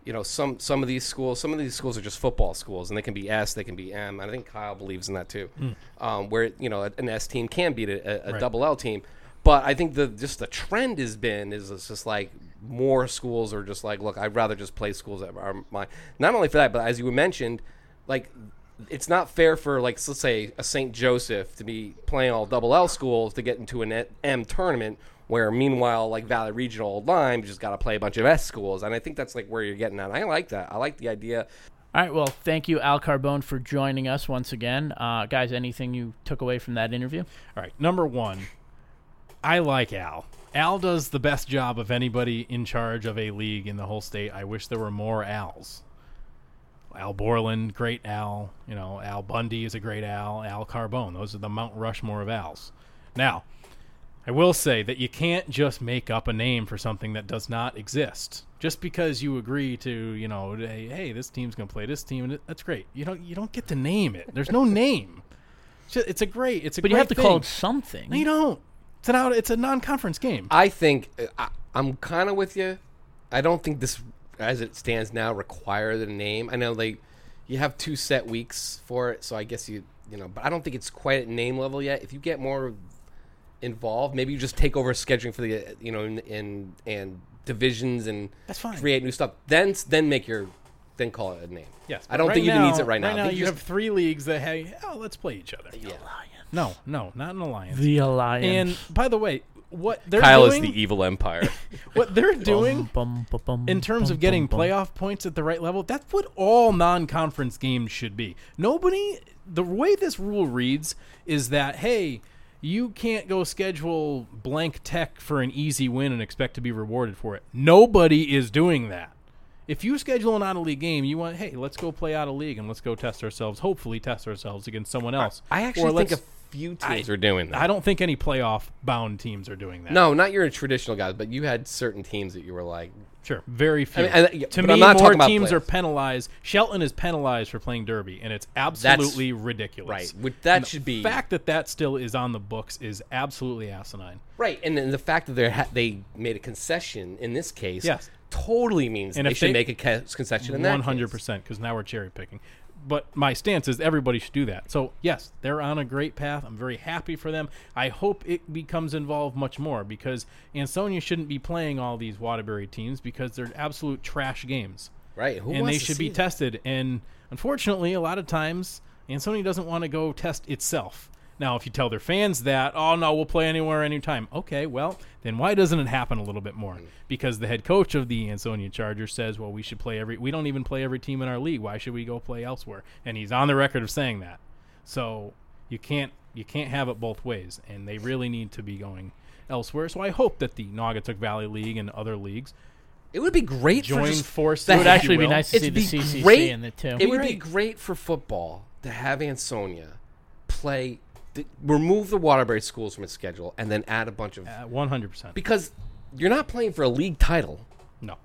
you know, some some of these schools, some of these schools are just football schools, and they can be S, they can be M. And I think Kyle believes in that too, um, where you know an S team can beat a, a, a Right. double L team. But I think the just the trend has been is it's just like more schools are just like, look, I'd rather just play schools that are my. Not only for that, but as you mentioned, like it's not fair for like let's say a St. Joseph to be playing all double L schools to get into an M tournament where meanwhile like Valley Regional Old Lyme just got to play a bunch of S schools and I think that's like where you're getting at. I like that. I like the idea. All right. Well, thank you, Al Carbone, for joining us once again. Uh, guys, anything you took away from that interview? All right, number one, I like Al. Al does the best job of anybody in charge of a league in the whole state. I wish there were more Als. Al Borland, great Al. You know, Al Bundy is a great Al. Al Carbone. Those are the Mount Rushmore of Als. Now, I will say that you can't just make up a name for something that does not exist. Just because you agree to, you know, hey, hey this team's going to play this team, and that's great. You don't, you don't get to name it. There's no name. It's, just- it's a great. It's a But great you have to thing. call it something. No, you don't. It's an out. It's a non-conference game. I think uh, I, I'm kind of with you. I don't think this, as it stands now, require the name. I know they, you have two set weeks for it, so I guess you, you know, but I don't think it's quite at name level yet. If you get more involved, maybe you just take over scheduling for the, uh, you know, in, in and divisions and That's fine. create new stuff. Then then make your, then call it a name. Yes, I don't but think right even needs it right now. Right now, think you just- have three leagues that hey, oh, let's play each other. Yeah. No, no, not an alliance. The alliance. and by the way, what they're Kyle doing, is the evil empire. what they're doing Bum, bum, bum, in terms bum, of getting bum, bum. playoff points at the right level, that's what all non-conference games should be. Nobody, the way this rule reads is that hey, you can't go schedule blank tech for an easy win and expect to be rewarded for it. Nobody is doing that. If you schedule an out of league game, you want hey, let's go play out of league and let's go test ourselves. Hopefully, test ourselves against someone else. I Or actually think a few teams are doing that. I don't think any playoff bound teams are doing that. No, not your traditional guys, but you had certain teams that you were like, Sure, very few. mean, and- uh, yeah, to me, I'm not more teams are penalized. Shelton is penalized for playing Derby, and it's absolutely ridiculous. right, that should the be- fact that that still is on the books is absolutely asinine. right, and then the fact that they ha- they made a concession in this case, Yes. totally means And they should they- make a concession in that One hundred percent, because now we're cherry picking. But my stance is everybody should do that. So yes, they're on a great path. I'm very happy for them. I hope it becomes involved much more because Ansonia shouldn't be playing all these Waterbury teams because they're absolute trash games. Right, who and they should be that? tested. And unfortunately, a lot of times, Ansonia doesn't want to go test itself. Now, if you tell their fans that, oh no, we'll play anywhere, anytime. Okay, well, then why doesn't it happen a little bit more? Because the head coach of the Ansonia Chargers says, well, we should play every. We don't even play every team in our league. Why should we go play elsewhere? And he's on the record of saying that. So you can't you can't have it both ways, and they really need to be going elsewhere. So I hope that the Naugatuck Valley League and other leagues It would be great join for just, forces. It would actually be nice to see It'd the be CCC great. in it too. It would be Great. great for football to have Ansonia play, th- remove the Waterbury schools from its schedule, and then add a bunch of Uh, One hundred percent. because you're not playing for a league title. No,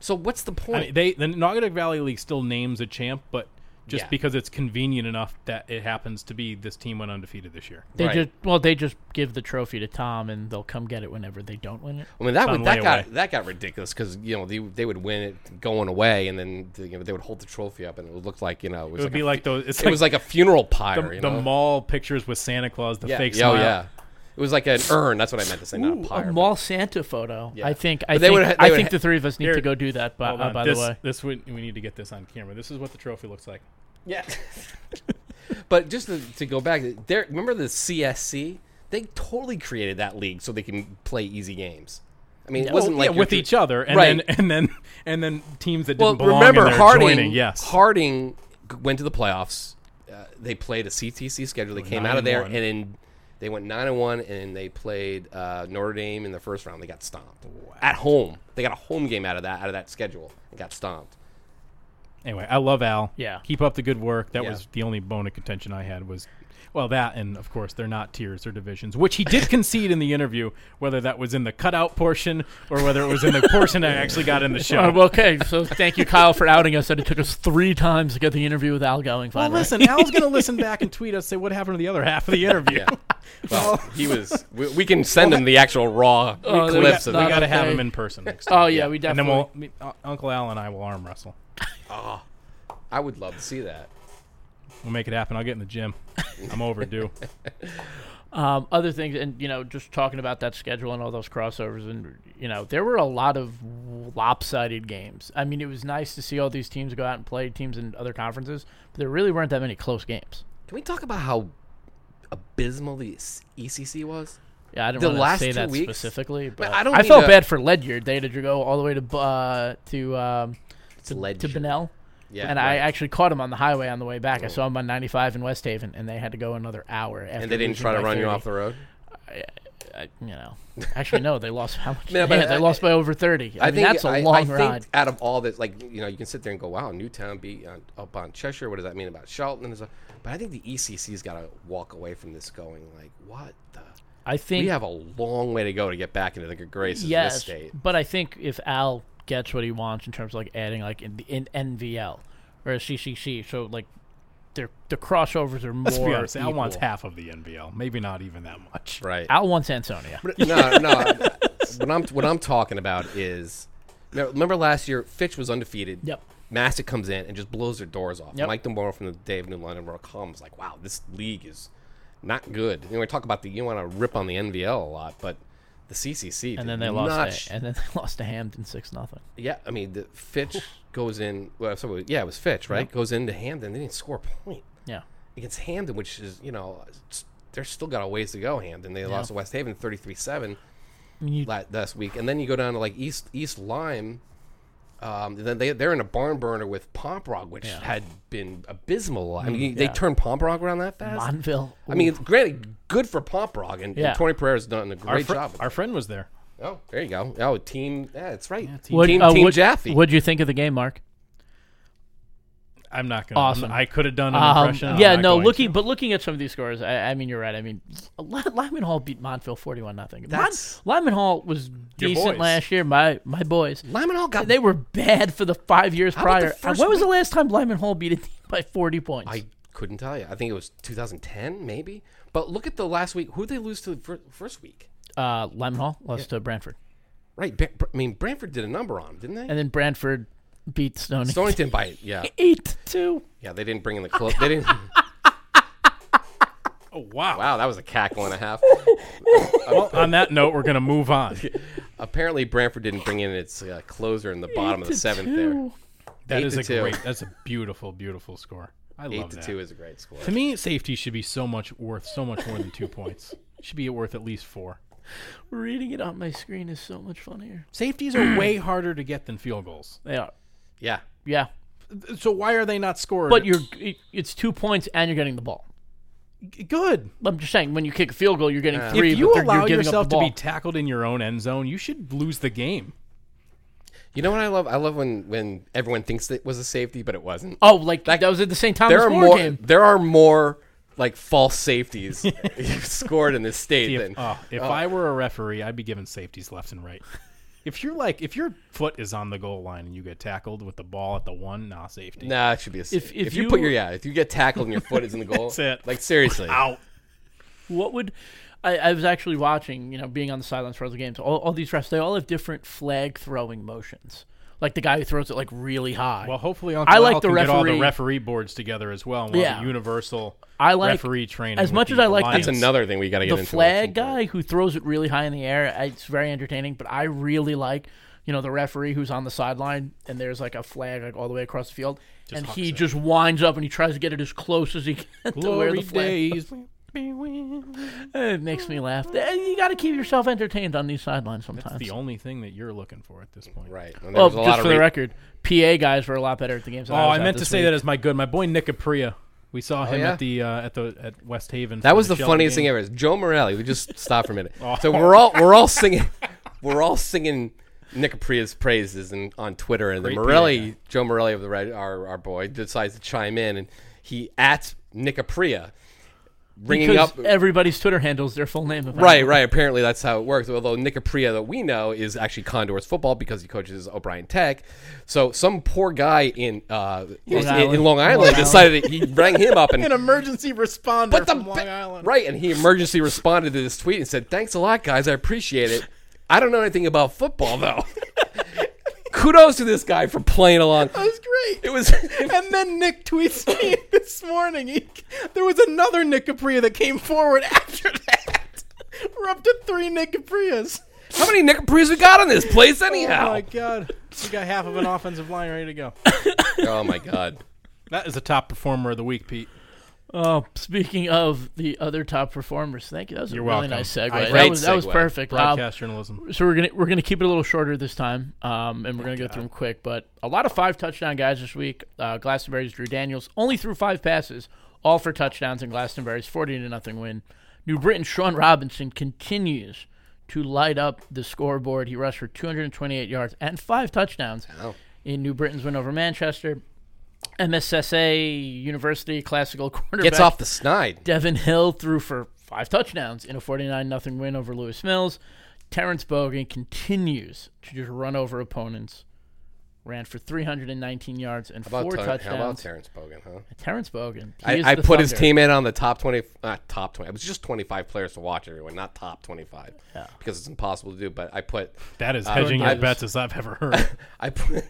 So what's the point? I mean, they the Naugatuck Valley League still names a champ, but just Yeah. because it's convenient enough that it happens to be this team went undefeated this year. They Right. just well, they just give the trophy to Tom, and they'll come get it whenever they don't win it. I mean that would that got layaway. that got ridiculous because you know they, they would win it going away and then you know they would hold the trophy up and it would look like you know it was It would like be a, like those. It like was like a funeral pyre. the, you the mall pictures with Santa Claus, the yeah. fake yeah, oh, smile. yeah. It was like an urn. That's what I meant to say, not a pyre. a mall Santa photo. Yeah. I think. I But they think. would ha- they I would think ha- the three of us need Here- to go do that. By, Hold uh, on. by this, the way, this would, we need to get this on camera. This is what the trophy looks like. Yeah. but just to, to go back, there. Remember the CSC? They totally created that league so they can play easy games. I mean, it wasn't Well, like yeah, with tr- each other, and Right. then and then and then teams that Well, didn't belong remember in there Harding. joining. Yes, Harding g- went to the playoffs. Uh, they played a CTC schedule. They came out of and there one. and then they went nine and one, and they played uh, Notre Dame in the first round. They got stomped at home. They got a home game out of that out of that schedule and got stomped. Anyway, I love Al. Yeah. Keep up the good work. That Yeah. was the only bone of contention I had was well that and of course they're not tiers, they're divisions, which he did concede in the interview, whether that was in the cutout portion or whether it was in the portion I actually got in the show. Uh, well, okay, so thank you, Kyle, for outing us that it took us three times to get the interview with Al going. Well, listen, Al's going to listen back and tweet us, say what happened to the other half of the interview. Yeah. Well, he was. We, we can send him the actual raw Oh, clips we of we got to have him in person next time. Oh time. yeah, we definitely. And then definitely. we'll, me- uh, Uncle Al and I will arm wrestle. I would love to see that. We'll make it happen. I'll get in the gym. I'm overdue. Um, other things, and you know, just talking about that schedule and all those crossovers, and you know, there were a lot of lopsided games. I mean, it was nice to see all these teams go out and play teams in other conferences, but there really weren't that many close games. Can we talk about how abysmal the ECC was? Yeah, I didn't The want to last say two that weeks? specifically, but I don't I felt to- bad for Ledyard. They had to go all the way to uh, to um, to, to Ledyard. Bunnell. Yeah, and I actually caught him on the highway on the way back. I saw him on 95 in West Haven, and they had to go another hour. After and they didn't try to run you off the road. I, you know, actually no, they lost how much? Yeah, Yeah, but they I- lost by over 30. I, mean, think that's a I, long I think ride. out of all this, like you know, you can sit there and go, "Wow, Newtown beat on, up on Cheshire." What does that mean about Shelton? But I think the ECC's got to walk away from this going like, "What the." I think We have a long way to go to get back into the good graces of this state. but I think if Al gets what he wants in terms of like adding like in, the in NVL or a CCC, so like their the crossovers are more. Let's be honest. Al wants half of the NVL. Maybe not even that much. Right. Al wants Ansonia. no, no. what I'm what I'm talking about is remember, remember last year Fitch was undefeated. Yep. Masuk comes in and just blows their doors off. Yep. Mike DiMauro from the Day of New London World comes like, wow, this league is not good. You know, we talk about the you want to rip on the NVL a lot, but the CCC And then they lost. To, and then they lost to Hamden six nothing. yeah, I mean, the Fitch goes in. Well, so yeah, it was Fitch, right? Goes into Hamden. They didn't score a point Yeah. against Hamden, which is you know, they're still got a ways to go. Hamden. They lost to West Haven 33-7 I mean, you, last week, and then you go down to like East East Lyme. Um, then they they're in a barn burner with Pomperaug, which Yeah. had been abysmal. I mean, yeah. they turned Pomperaug around that fast. Montville. I mean, it's granted, good for Pomperaug, and, Yeah. and Tony Pereira's done a Our, great job. our friend was there. oh, there you go. Oh, team. Yeah, that's right. team- What- team uh, team what- Jaffe. What'd you think of the game, Mark? I'm not going to. Awesome. I could have done an Um, impression. I'm yeah, no. Looking, to. but looking at some of these scores, I, I mean, you're right. I mean, Lyman Hall beat Montville forty-one nothing. That's- Lyman Hall was decent boys. last year. My my boys, Lyman Hall got. they were bad for the five years How about the prior. Uh, first when was the last time Lyman Hall beat a team by forty points? I couldn't tell you. I think it was 2010, maybe. But look at the last week. Who did they lose to the fir- first week? uh, Lyman Hall lost to Branford, Right. I mean, Branford did a number on, 'em, didn't they? and then Branford beat Stonington Stonington by it, yeah, eight to two. yeah. They didn't bring in the close. They didn't. Oh wow. Wow, that was a cackle and a half. Well, on that note, we're going to move on. Apparently, Branford didn't bring in its uh, closer in the bottom of the seventh two. there. That Eight is a two. great. That's a beautiful, beautiful score. I Eight love to that. two is a great score. To me, safety should be so much worth so much more than two points. Should be worth at least four. Reading it on my screen is so much funnier. Safeties are way harder to get than field goals. They are, Yeah, yeah. So why are they not scored? But you're it- it's two points and you're getting the ball. good. I'm just saying when you kick a field goal, you're getting Uh, three. if you but they're- allow you're giving yourself up the to ball. be tackled in your own end zone, you should lose the game. you know what I love? I love when when everyone thinks it was a safety, but it wasn't. oh, like that was at the same time there are More more. game. There are more like false safeties scored in this state See, than. if oh, if I were a referee, I'd be giving safeties left and right. If you're like, if your foot is on the goal line and you get tackled with the ball at the one, nah, safety. Nah, it should be a If- if If, you, you- put your yeah, if you get tackled and your foot is in the goal, That's it. Like seriously, Out. What would I, I was actually watching, you know, being on the sidelines for other games. All, all these refs, they all have different flag throwing motions. Like the guy who throws it like really high. Well, hopefully, Uncle I like Al the can get all the referee- referee boards together as well. And we'll Yeah. universal I like referee training. as much as I like the- that's another thing we got to get the into. flag guy who throws it really high in the air. Uh, it's very entertaining, but I really like, you know, the referee who's on the sideline and there's like a flag like all the way across the field, and he it. just winds up and he tries to get it as close as he can to where Glory the flag. Days. It makes me laugh. You got to keep yourself entertained on these sidelines sometimes. That's the only thing that you're looking for at this point. right? And there Well, was a just lot for of the ra- record, PA guys were a lot better at the games. Than Oh, I, was I at meant to this say week. that as my good, my boy Nick Capria. We saw him yeah? at the uh, at the at West Haven. That for was the Shelton funniest game. thing ever. Is Joe Morelli. We just stop for a minute. Oh. So we're all we're all singing, we're all singing Nick Apria's praises and on Twitter, and Great the Morelli, guy. Joe Morelli of the Red, our our boy, decides to chime in, and he at Nick Apria, ringing because up. everybody's Twitter handles their full name. apparently. Right, right. Apparently, that's how it works. Although Nick Apria that we know is actually Condors football because he coaches O'Brien Tech. So some poor guy in uh, in, in Island. Long Island decided that he rang him up and An emergency responder But the from Long Island. Right, and he emergency responded to this tweet and said, "Thanks a lot, guys. I appreciate it. I don't know anything about football though." Kudos to this guy for playing along. That was great. It was and then Nick tweets me this morning. He, there was another Nick Capria that came forward after that. We're up to three Nick Caprias. how many Nick Capri's we got on this place anyhow? Oh my god. We got half of an offensive line ready to go. Oh my god. That is the top performer of the week, Pete. Oh, speaking of the other top performers, thank you. That was You're a really welcome. nice segue. I- that was that was segue. perfect. Um, Broadcast journalism. so we're gonna we're gonna keep it a little shorter this time, um, and we're gonna go through them quick. But a lot of five touchdown guys this week. Uh, Glastonbury's Drew Daniels only threw five passes, all for touchdowns in Glastonbury's forty to nothing win. New Britain Sean Robinson continues to light up the scoreboard. He rushed for 228 yards and five touchdowns in New Britain's win over Manchester. MSSA University Classical quarterback Gets off the snide. Devin Hill threw for five touchdowns in a 49 0 win over Lewis Mills. Terrence Bogan continues to just run over opponents. Ran for 319 yards and How about, four Ter- touchdowns. how about Terrence Bogan, huh? Terrence Bogan. I, I the put his Thunder. team in on the top 20, not top 20. It was just 25 players to watch everyone, not top 25. Yeah. Because it's impossible to do, but I put That is Uh, hedging I your bets as I've ever heard. I put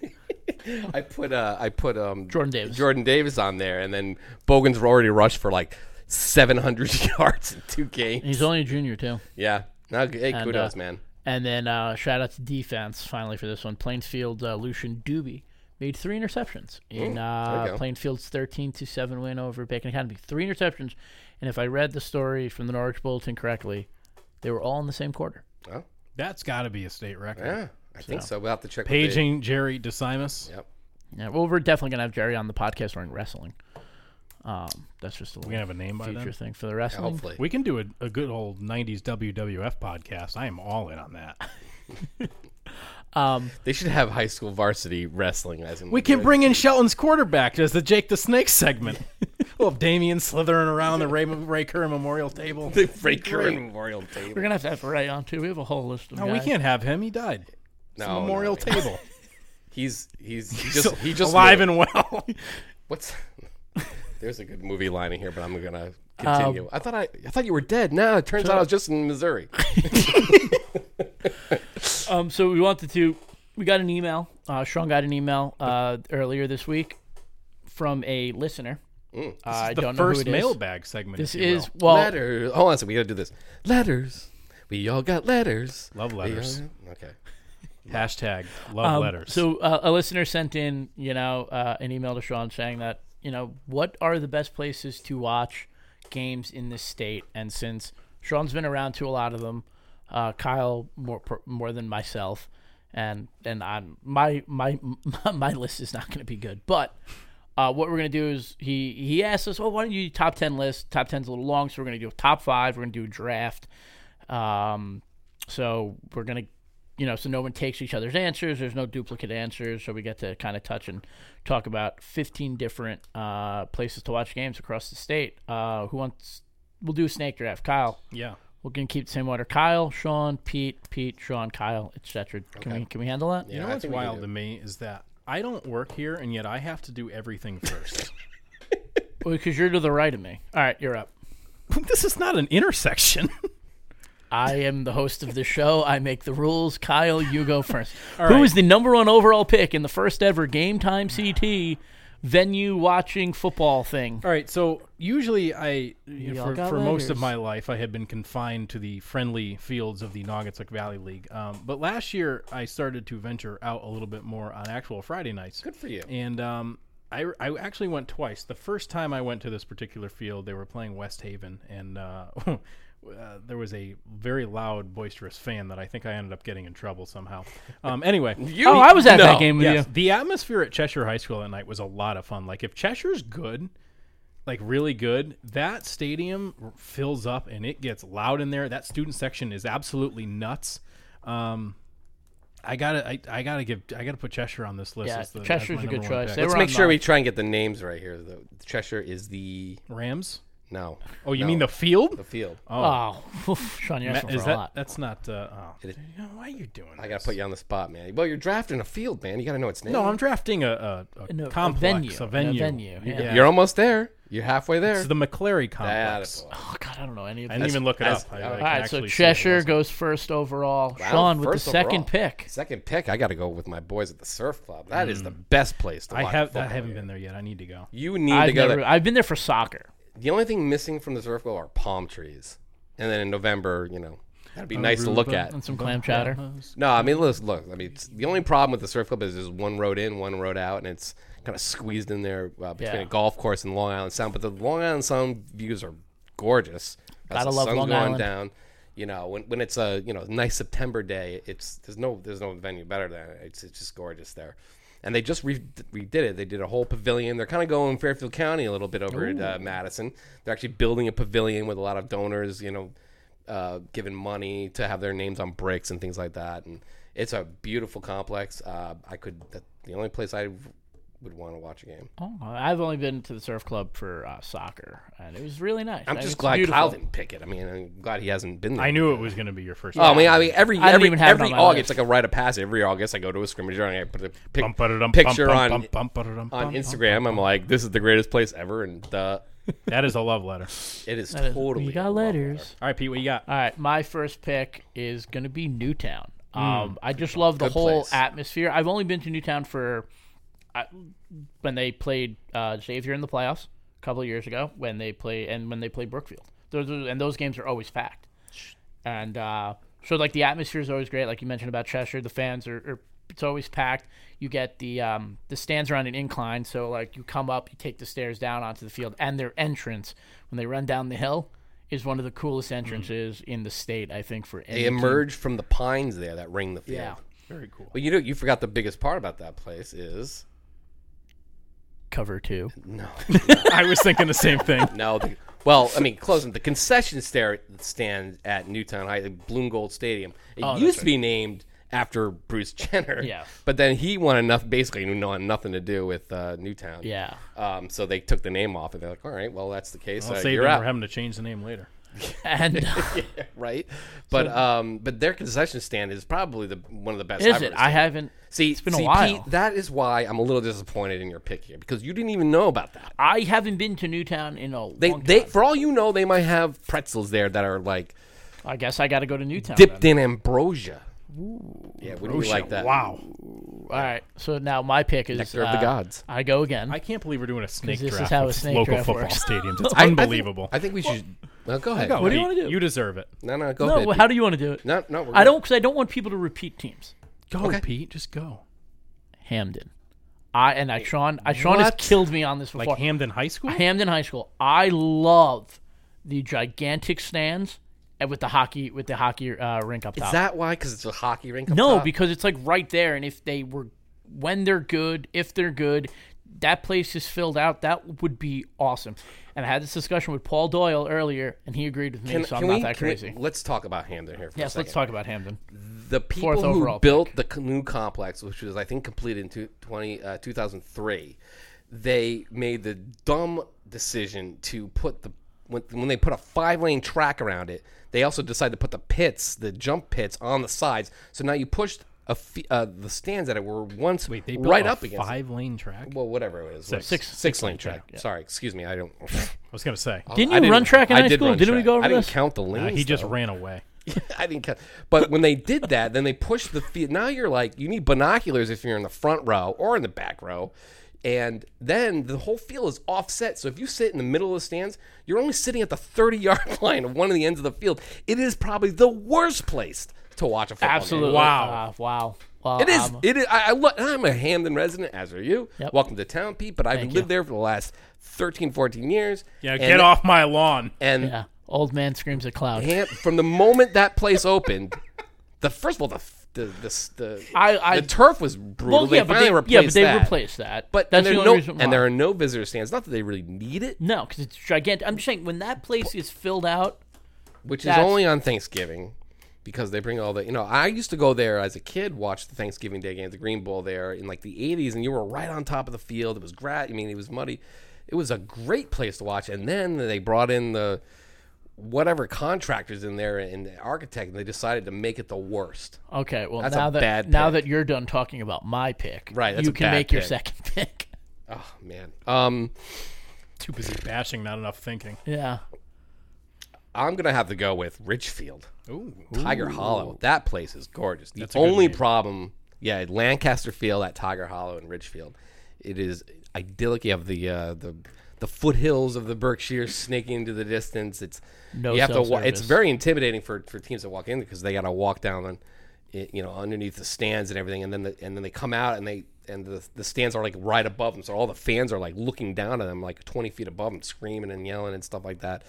I put uh I put um Jordan Davis. Jordan Davis on there and then Bogan's already rushed for like 700 yards in two games. He's only a junior, too. yeah. No, hey, And, kudos, uh, man. And then uh, shout out to defense finally for this one. Plainfield uh, Lucian Doobie made three interceptions in Ooh, there uh, go. Plainfield's 13 to 7 win over Bacon Academy. Three interceptions. And if I read the story from the Norwich Bulletin correctly, they were all in the same quarter. Oh, That's got to be a state record. yeah. I think so. We'll have to check. with Paging Jerry DeSimus. Yep. Yeah, well, we're definitely gonna have Jerry on the podcast during wrestling. Um, that's just a We little can have a name by future then. thing for the Yeah, wrestling. hopefully. We can do a, a good old 90s WWF podcast. I am all in on that. Um, They should have high school varsity wrestling as in We can bring in Shelton's quarterback as the Jake the Snake segment. Well, Damien slithering around the Ray, Ray Kerr Memorial Table. the Frank Curran Memorial Table. we're gonna have to have Ray on too. We have a whole list of No, we can't have him. He died. It's a No, memorial no. table. He's he's he just he just alive and well. What's There's a good movie line in here, but I'm gonna Um, continue. I thought I I thought you were dead. No, it turns out I was just in Missouri. Um, so we wanted to. We got an email. Uh, Sean got an email uh, earlier this week from a listener. Mm. Uh, I the don't know who first it is. mailbag segment. This if you is will. well. letters. Hold on a second. We gotta do this. Letters. We all got letters. Love letters. all- Okay. Hashtag love Um, letters. So uh, a listener sent in, you know, uh, an email to Sean saying that, you know, what are the best places to watch games in this state? And since Sean's been around to a lot of them, uh, Kyle more more than myself, and and I'm, my my my list is not going to be good. But uh, what we're going to do is he he asked us, well, why don't you do top ten list? Top ten's a little long, so we're going to do a top five. We're going to do a draft. Um, so we're gonna, you know, so no one takes each other's answers. There's no duplicate answers, so we get to kind of touch and talk about 15 different uh, places to watch games across the state. Uh, who wants? We'll do a snake draft. Kyle, yeah. we're gonna keep the same order. Kyle, Sean, Pete, Pete, Sean, Kyle, etc. Can we can we handle that? You know I what's think we can wild to me is that I don't work here, and yet I have to do everything first. Well, because you're to the right of me. All right, you're up. this is not an intersection. I am the host of the show. I make the rules. Kyle, you go first. Who right. is the number one overall pick in the first ever Game Time CT venue watching football thing? All right, so usually I, all for, got for most of my life, I had been confined to the friendly fields of the Naugatuck Valley League. Um, but last year, I started to venture out a little bit more on actual Friday nights. Good for you. And um, I, I actually went twice. The first time I went to this particular field, they were playing West Haven, and uh, uh, there was a very loud, boisterous fan that I think I ended up getting in trouble somehow. Um, anyway, You, Oh, I was at no. that game with Yes, you. the atmosphere at Cheshire High School that night was a lot of fun. Like if Cheshire's good, like really good, that stadium fills up and it gets loud in there. That student section is absolutely nuts. Um, I gotta, I, I gotta give, I gotta put Cheshire on this list. Yeah, the, Cheshire's a good choice. Let's make on sure my- we try and get the names right here. The Cheshire is the Rams. No. Oh, you No. mean the field? the field. Oh, Oh, Sean, you're Ma- asking is for that? a lot. That's not. Uh, oh, It is- You know, why are you doing? That? I gotta this? put you on the spot, man. Well, you're drafting a field, man. You gotta know its name. No, I'm drafting a, a, a No, a complex, venue, a a venue, venue, yeah. You're almost there. You're halfway there. It's the McClary complex. is- Oh God, I don't know any of I didn't even look it that's- up. I, all I right, can All right, so actually see it Cheshire goes first overall. Wow, Sean with the first second overall. pick. Second pick, I got to go with my boys at the Surf Club. That is the best place to. I watch have. football I haven't here. been there yet. I need to go. You need I've to go never. there. I've been there for soccer. The only thing missing from the Surf Club are palm trees, and then in November, you know, that'd be nice to look at. And some clam chowder. No, I mean, listen, look. I mean, it's, the only problem with the Surf Club is there's one road in, one road out, and it's kind of squeezed in there uh, between Yeah. a golf course and Long Island Sound. But the Long Island Sound views are gorgeous. As Gotta the love sun's Long going Island. down. You know, when, when it's a you know nice September day, it's there's no there's no venue better than it. It's it's just gorgeous there. And they just re- redid it. They did a whole pavilion. They're kind of going Fairfield County a little bit over at uh, Madison. They're actually building a pavilion with a lot of donors. You know, uh, giving money to have their names on bricks and things like that. And it's a beautiful complex. Uh, I could that, the only place I would want to watch a game. Oh, I've only been to the surf club for uh, soccer, and it was really nice. I'm I- just glad beautiful. Kyle didn't pick it. I mean, I'm glad he hasn't been there. I knew it was going to be your first. Oh, I mean, I mean, every I didn't every even every August, list. like a rite of passage. Every August, I go to a scrimmage and I put a pic- picture on bum, bum, ba-da-dum, on Instagram. I'm like, this is the greatest place ever, and uh, That is a love letter. it is That is- totally. You a got love letters. All right, Pete, what you got? All right, my first pick is going to be Newtown. Um, I just love the whole place. atmosphere. I've only been to Newtown for uh, when they played uh, Xavier in the playoffs a couple of years ago. When they play and when they played Brookfield, those are, and those games are always packed. And uh, so, like the atmosphere is always great. Like you mentioned about Cheshire, the fans are, are it's always packed. You get the um, the stands are on an incline, so like you come up, you take the stairs down onto the field, and their entrance when they run down the hill is one of the coolest entrances in the state. I think for any They team. emerge from the pines there that ring the field. Yeah, Very cool. But you know, you forgot the biggest part about that place is cover two. no, I was thinking the same thing. no. The, well, I mean, close the concession stand at Newtown High, the Bloom Gold Stadium. It Oh, used to be named after Bruce Jenner. Yeah. But then he wanted enough, basically, knew wanted nothing to do with uh, Newtown. Yeah, Um, so they took the name off, and they're like, "All right, well, that's the case. I'll uh, save you're them out." for having to change the name later. and right? But um, but their concession stand is probably the one of the best. is I've it? ever I seen. haven't. See, it's been a while. Pete, that is why I'm a little disappointed in your pick here because you didn't even know about that. I haven't been to Newtown in a They, long they, time. for all you know, they might have pretzels there that are like I guess I got to go to Newtown. dipped then. in ambrosia. yeah, wouldn't you like that? Wow. All right, so now my pick is Nectar of the uh, gods. I go again. I can't believe we're doing a snake draft. this is how a with snake local draft football works. stadiums. It's I- I think- unbelievable. I think we should. Well, go ahead. Go, What do you wanna do? You deserve it. No, no, go no, ahead. well, how do you want to do it? No, no, we're I good. don't because I don't want people to repeat teams. Go, Okay. Pete. Just go. Hamden, I and I Sean, I Sean has What? killed me on this before. Like Hamden High School? Hamden High School. I love the gigantic stands and with the hockey with the hockey uh, rink up top. Is that why? Because it's a hockey rink. Up no, top? because it's like right there, and if they were, when they're good, if they're good, that place is filled out. That would be awesome. And I had this discussion with Paul Doyle earlier, and he agreed with me, Can, so I'm not we, that can we- crazy. let's talk about Hamden here for yes, second. let's talk about Hamden. the people Fourth who built the new complex, which was I think completed in two, 20, uh, 2003, they made the dumb decision to put the when, when they put a five lane track around it. They also decided to put the pits, the jump pits, on the sides. So now you pushed a fe- uh, the stands that it were once Wait, they built right a up against. it. five lane track? Well, whatever it is, Six. Six- six lane track. yeah. Sorry, excuse me. I don't. I was going to say. Didn't I you run track in I high did school? run Didn't we track. go over I didn't this? count the Uh, lanes. he just though. ran away. I didn't count. But when they did that, then they pushed the field. Now you're like, you need binoculars if you're in the front row or in the back row. And then the whole field is offset. So if you sit in the middle of the stands, you're only sitting at the 30 yard line of one of the ends of the field. It is probably the worst place to watch a football Absolutely. game. Wow. Uh, wow. Well, It is. um, it is. I, I lo- I'm a Hamden resident, as are you. Yep. Welcome to town, Pete. But I've Thank lived you. there for the last 13, 14 years. Yeah, And- get off my lawn. And yeah. Old man screams at cloud. Ham- from the moment that place opened, the first of all the the the, the, I- I- the turf was brutal. Well, they yeah, but they, replaced yeah, but they that. replaced that. But that's and the there only are no reason why. and there are no visitor stands. Not that they really need it, no, because it's gigantic. I'm just saying when that place is filled out, which is only on Thanksgiving. Because they bring all the you know I used to go there as a kid watch the Thanksgiving Day game the Green Bowl there in like the 80s and you were right on top of the field it was great I mean it was muddy it was a great place to watch and then they brought in the whatever contractors in there and the architect and they decided to make it the worst Okay, well That's a now that bad now pick. that you're done talking about my pick, Right, that's you a can bad make your second pick. oh man um Too busy bashing, not enough thinking. yeah. I'm gonna have to go with Ridgefield Ooh. Tiger Hollow. That place is gorgeous. The That's only problem, yeah, Lancaster Field at Tiger Hollow and Ridgefield. It is idyllic. You have the uh, the the foothills of the Berkshires snaking into the distance. It's No you have to. Wa- it's very intimidating for, for teams that walk in because they got to walk down and you know underneath the stands and everything, and then the, and then they come out and they and the the stands are like right above them, so all the fans are like looking down at them like twenty feet above them, screaming and yelling and stuff like that.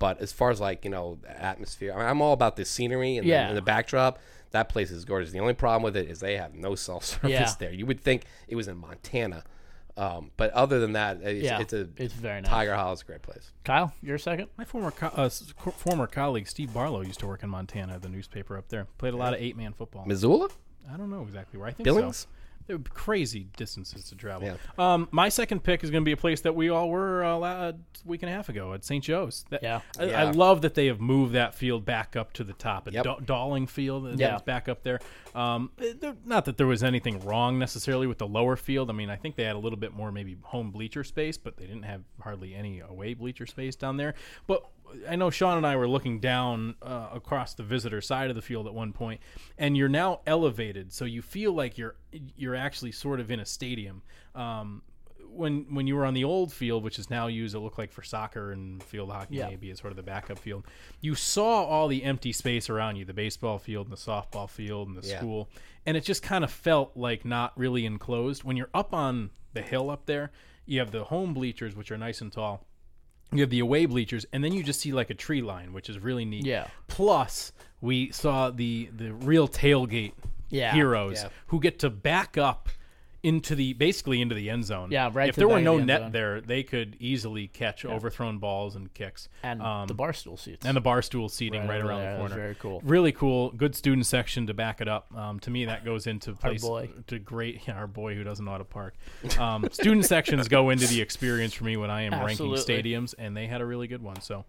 But as far as like you know atmosphere, I mean, I'm all about the scenery and, Yeah. the, and the backdrop. That place is gorgeous. The only problem with it is they have no self service Yeah. there. You would think it was in Montana, um, but other than that, it's, Yeah, it's a it's very nice. Tiger Hollow's a great place. Kyle, your second. My former co- uh, co- former colleague Steve Barlow used to work in Montana, the newspaper up there. Played a lot of eight man football. Missoula, I don't know exactly where. I think Billings. so. They're crazy distances to travel. Yeah. Um, my second pick is going to be a place that we all were uh, a week and a half ago at St. Joe's. That- Yeah. I, Yeah. I love that they have moved that field back up to the top. A Yep. Da- Dawling Field, Yeah. back up there. Um, there- not that there was anything wrong necessarily with the lower field. I mean, I think they had a little bit more maybe home bleacher space, but they didn't have hardly any away bleacher space down there. But I know Sean and I were looking down uh, across the visitor side of the field at one point, and you're now elevated, so you feel like you're you're actually sort of in a stadium. Um, when when you were on the old field, which is now used, it looked like for soccer and field hockey, Yeah. maybe as sort of the backup field. You saw all the empty space around you, the baseball field and the softball field and the Yeah. school, and it just kind of felt like not really enclosed. When you're up on the hill up there, you have the home bleachers, which are nice and tall you have the away bleachers, and then you just see like a tree line, which is really neat. Yeah. Plus, we saw the the real tailgate Yeah. heroes Yeah. who get to back up into the basically into the end zone. Yeah, right If there the were no the net zone. there, they could easily catch overthrown balls and kicks. And Um, the barstool seats. and the bar stool seating Right right, around there. the corner. very cool. Really cool. Good student section to back it up. Um, to me, that goes into place boy. to great. Yeah, our boy who doesn't know how to park. Um, student sections go into the experience for me when I am Absolutely. ranking stadiums, and they had a really good one. So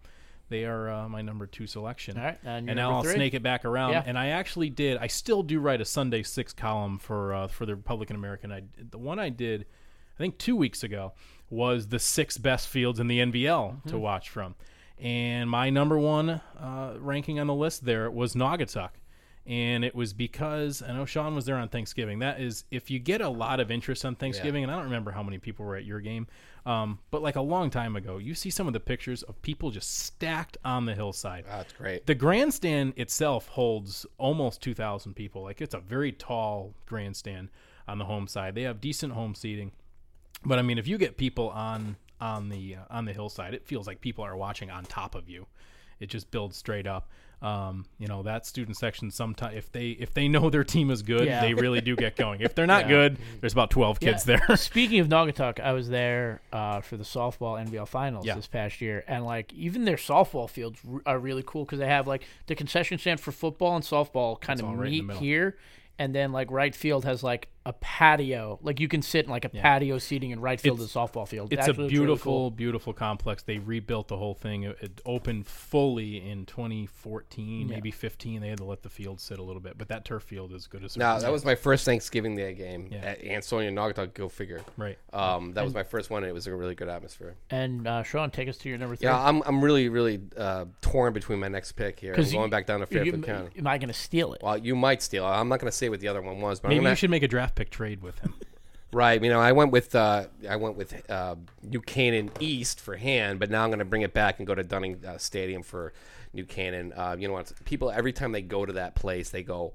they are uh, my number two selection. All right, and and now I'll three? snake it back around. Yeah. And I actually did. I still do write a Sunday six column for uh, for the Republican American. I the one I did, I think two weeks ago, was the six best fields in the NVL to Mm-hmm. watch from. And my number one uh, ranking on the list there was Naugatuck. And it was because I know Sean was there on Thanksgiving. That is, if you get a lot of interest on Thanksgiving, and I don't remember how many people were at your game, um, but like a long time ago, you see some of the pictures of people just stacked on the hillside. Oh, that's great. The grandstand itself holds almost 2,000 people. Like it's a very tall grandstand on the home side. They have decent home seating. But I mean, if you get people on on the uh, on the hillside, it feels like people are watching on top of you. It just builds straight up. Um, you know that student section. Sometimes if they if they know their team is good, Yeah. they really do get going. If they're not good, there's about 12 kids Yeah. there. Speaking of Naugatuck, I was there uh, for the softball NVL finals Yeah. this past year, and like even their softball fields are really cool because they have like the concession stand for football and softball kind It's of all right in the meet middle. here, and then like right field has like a patio, like you can sit in like a patio seating in right field of the softball field. It's Actually, a really beautiful, cool. beautiful complex. They rebuilt the whole thing. It, it opened fully in 2014, maybe 15. They had to let the field sit a little bit, but that turf field is good as No, that was my first Thanksgiving Day game Yeah. at Ansonia Naugatuck. Go figure. right. Um, that was my first one, and it was a really good atmosphere. And uh, Sean, take us to your number three. Yeah, I'm I'm really really uh, torn between my next pick here. I'm you- going back down to you- Fairfield County. Am I going to steal it? Well, you might steal. I'm not going to say what the other one was, but Maybe I'm gonna, you should make a draft pick trade with him. Right. You know, I went with uh, I went with uh, New Canaan East for hand, but now I'm going to bring it back and go to Dunning uh, Stadium for New Canaan. Uh, you know what? People every time they go to that place, they go,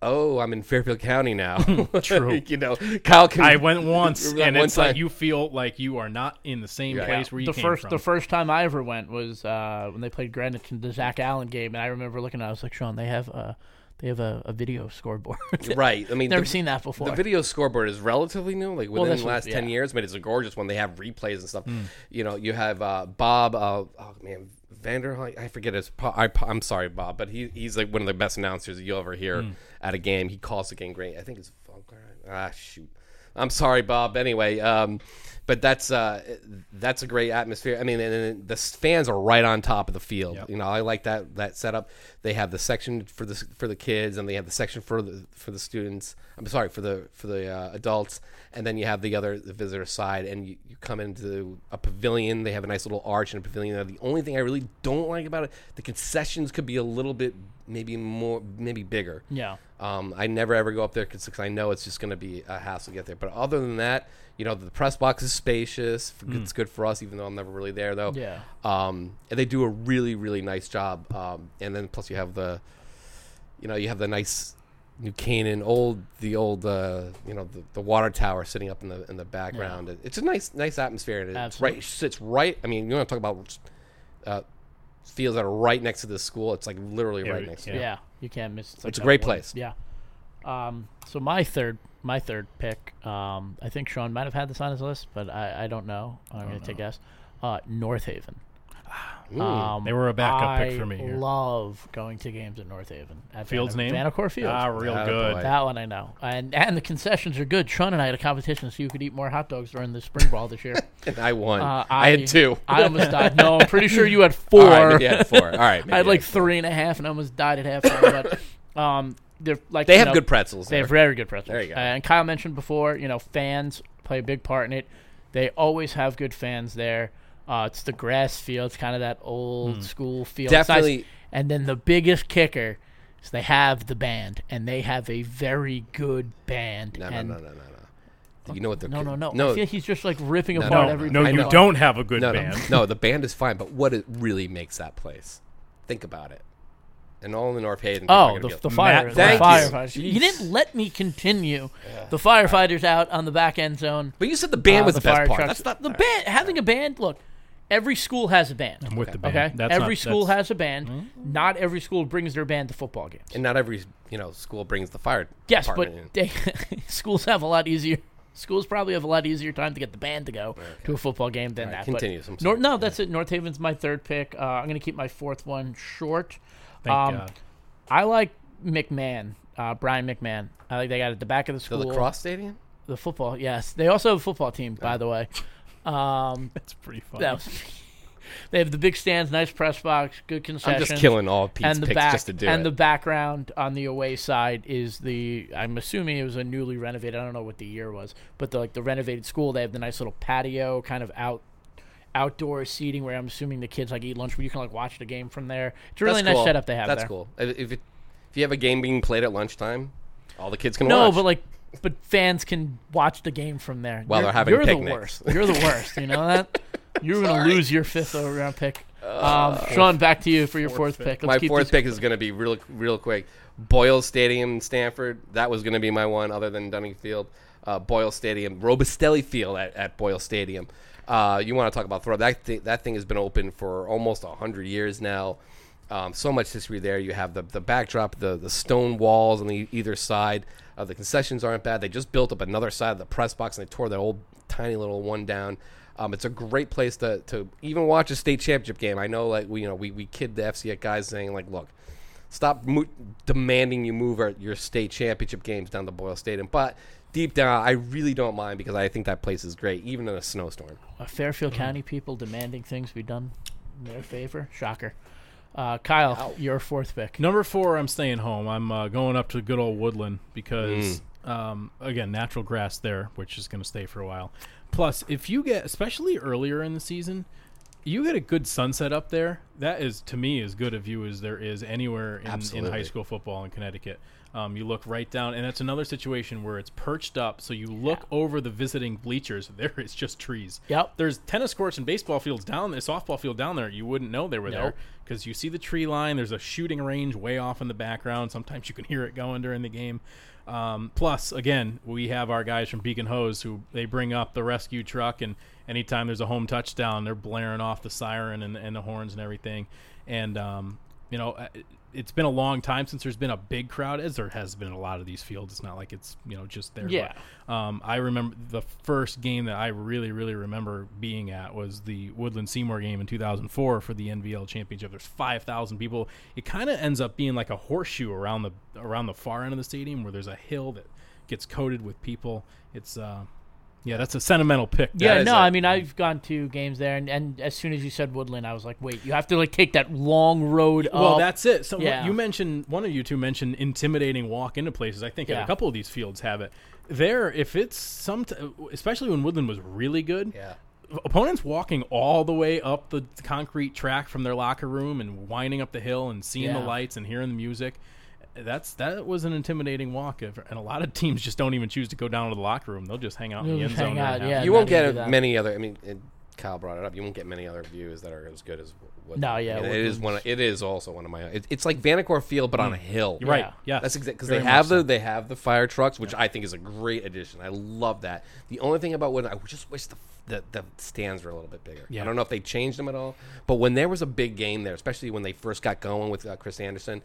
"Oh, I'm in Fairfield County now." True. you know, Kyle can. I went once, and one it's like you feel like you are not in the same Yeah. place where you the came first from. the first time I ever went was uh, when they played Greenwich in the Zach Allen game, and I remember looking at. it, I was like, Sean, they have uh, they have a, a video scoreboard. right. I mean, Never the, seen that before. The video scoreboard is relatively new, like within that's the what- last ten yeah. years. But it's a gorgeous one. They have replays and stuff. You know, you have uh, Bob. Uh, oh man, Vanderhoof. I forget his. I, am sorry, Bob, but he he's like one of the best announcers that you'll ever hear at a game. He calls the game great. I think it's ah shoot. I'm sorry, Bob. Anyway, um, but that's uh, that's a great atmosphere. I mean, and, and the fans are right on top of the field. You know, I like that that setup. They have the section for the for the kids, and they have the section for the for the students. I'm sorry for the for the uh, adults, and then you have the other the visitor side, and you, you come into a pavilion. They have a nice little arch and a pavilion. there. The only thing I really don't like about it, the concessions could be a little bit maybe more maybe bigger. yeah. Um, I never ever go up there because I know it's just going to be a hassle to get there. But other than that, you know, the press box is spacious. It's good for us, even though I'm never really there though. Yeah. Um, and they do a really really nice job. Um, and then plus you have the, you know, you have the nice New Canaan old the old uh, you know the, the water tower sitting up in the in the background. It- It's a nice nice atmosphere. And it's Absolutely. right it sits right. I mean, you want to talk about uh, fields that are right next to the school. It's like literally Yeah, right next to it. Yeah. you can't miss. It's, like It's a great one- place. Yeah. Um, so my third, my third pick. Um, I think Sean might have had this on his list, but I, I don't know. I'm going to take a guess. Uh, North Haven. Um, They were a backup I pick for me here. love going to games at North Haven. At Field's Van- name? Vanacore Field. Ah, real Attaboy. good. that one I know, and and the concessions are good. Sean and I had a competition so you could eat more hot dogs during the spring ball this year. And I won. Uh, I, had two. I almost died. No, I'm pretty sure you had four. All right, maybe I had four. All right, maybe I had I like had three and a half, and I almost died at halftime. but um, they're like They have know, good pretzels. They there. have very good pretzels. There you go. And Kyle mentioned before, you know, fans play a big part in it. They always have good fans there. Uh, it's the grass field. It's kind of that old school feel. It's nice. Definitely- And then the biggest kicker is they have the band, and they have a very good band. No, no, and no, no, no, no. You know what they're no, no, no. no, I feel he's just like ripping No, apart No, everything. no, I you know. don't have a good no, no, band. no. The band is fine, but what it really makes that place? Think about it. And all in the North Haven. people are Oh, gonna the, be the fire, Matt, the thank you. firefighters. You. didn't let me continue. The firefighters out on the back end zone. But you said the band uh, was the, fire best part. trucks. That's not the band. Having a band. Look, every school has a band. I'm with the band. Okay, That's every not- school that's- has a band. Not every school brings their band to football games. And not every you know school brings the fire. yes, but in. they, schools have a lot easier. Schools probably have a lot easier time to get the band to go to a football game than that. but continue, I'm Nor- no, that's it. North Haven's my third pick. Uh, I'm going to keep my fourth one short. Thank Um, God. I like McMahon, uh, Brian McMahon. I like they got at the back of the school. the school. lacrosse stadium. The football, yes. They also have a football team, by the way. Um, That's pretty fun. that was- they have the big stands, nice press box, good concessions. I'm just killing all Pete's and the picks back just to do and it. the background on the away side is the I'm assuming it was a newly renovated. I don't know what the year was, but the like the renovated school. They have the nice little patio, kind of out outdoor seating where I'm assuming the kids like eat lunch, but you can like watch the game from there. It's a really That's nice cool. setup they have there. That's there. cool. If if, it, if you have a game being played at lunchtime, all the kids can watch. No, watch. but like, but fans can watch the game from there. While you're, they're having you're picnics. the worst. You're the worst. You know that. You're gonna lose your fifth round pick. Uh, Um, Sean, back to you for your fourth, pick. Let's my fourth pick is going to be real, real quick. Boyle Stadium in Stamford. That was going to be my one, other than Dunning Field. Uh, Boyle Stadium, Robustelli Field at, at Boyle Stadium. Uh, you want to talk about throw? That thing, that thing has been open for almost hundred years now. Um, so much history there. You have the the backdrop, the the stone walls on the either side. Uh, the concessions aren't bad. They just built up another side of the press box and they tore that old tiny little one down. Um, it's a great place to, to even watch a state championship game. I know, like we you know we, we kid the FCA guys saying like, look, stop mo- demanding you move our, your state championship games down to Boyle Stadium. But deep down, I really don't mind because I think that place is great, even in a snowstorm. Uh, Fairfield County people demanding things be done in their favor. Shocker. Uh, Kyle, your fourth pick. Number four, I'm staying home. I'm uh, going up to good old Woodland because, Mm. um, again, natural grass there, which is going to stay for a while. Plus, if you get, especially earlier in the season, you get a good sunset up there. That is, to me, as good a view as there is anywhere in, in high school football in Connecticut. Um, you look right down, and that's another situation where it's perched up, so you look over the visiting bleachers. There is just trees. Yep. There's tennis courts and baseball fields down there, softball field down there. You wouldn't know they were there because you see the tree line. There's a shooting range way off in the background. Sometimes you can hear it going during the game. Um, plus, again, we have our guys from Beacon Hose who they bring up the rescue truck, and anytime there's a home touchdown, they're blaring off the siren and, and the horns and everything. And um, you know, uh, it's been a long time since there's been a big crowd, as there has been a lot of these fields. It's not like it's you know just there. Yeah. But, um, I remember the first game that I really, really remember being at was the Woodland Seymour game in 2004 for the NVL championship. There's 5,000 people. It kind of ends up being like a horseshoe around the around the far end of the stadium where there's a hill that gets coated with people. It's uh, yeah, that's a sentimental pick. Yeah, is no, a- I mean I've gone to games there, and, and as soon as you said Woodland, I was like, wait, you have to like take that long road. Well, up. that's it. So Yeah. you mentioned one of you two mentioned intimidating walk into places. I think Yeah. a couple of these fields have it. There, if it's some, especially when Woodland was really good, Yeah. opponents walking all the way up the concrete track from their locker room and winding up the hill and seeing the lights and hearing the music. That's that was an intimidating walk, If- and a lot of teams just don't even choose to go down to the locker room. They'll just hang out in They'll the end zone. out, yeah. you won't get many other. I mean, and Kyle brought it up. You won't get many other views that are as good as. What, No, yeah, I mean, it is one. Of, it is also one of my. It, it's like Vandercore Field, but on a hill. Mm. You're right. Yeah. Yeah, That's exactly because they have so. the they have the fire trucks, which I think is a great addition. I love that. The only thing about when I just wish the the, the stands were a little bit bigger. Yeah. I don't know if they changed them at all, but when there was a big game there, especially when they first got going with uh, Chris Anderson,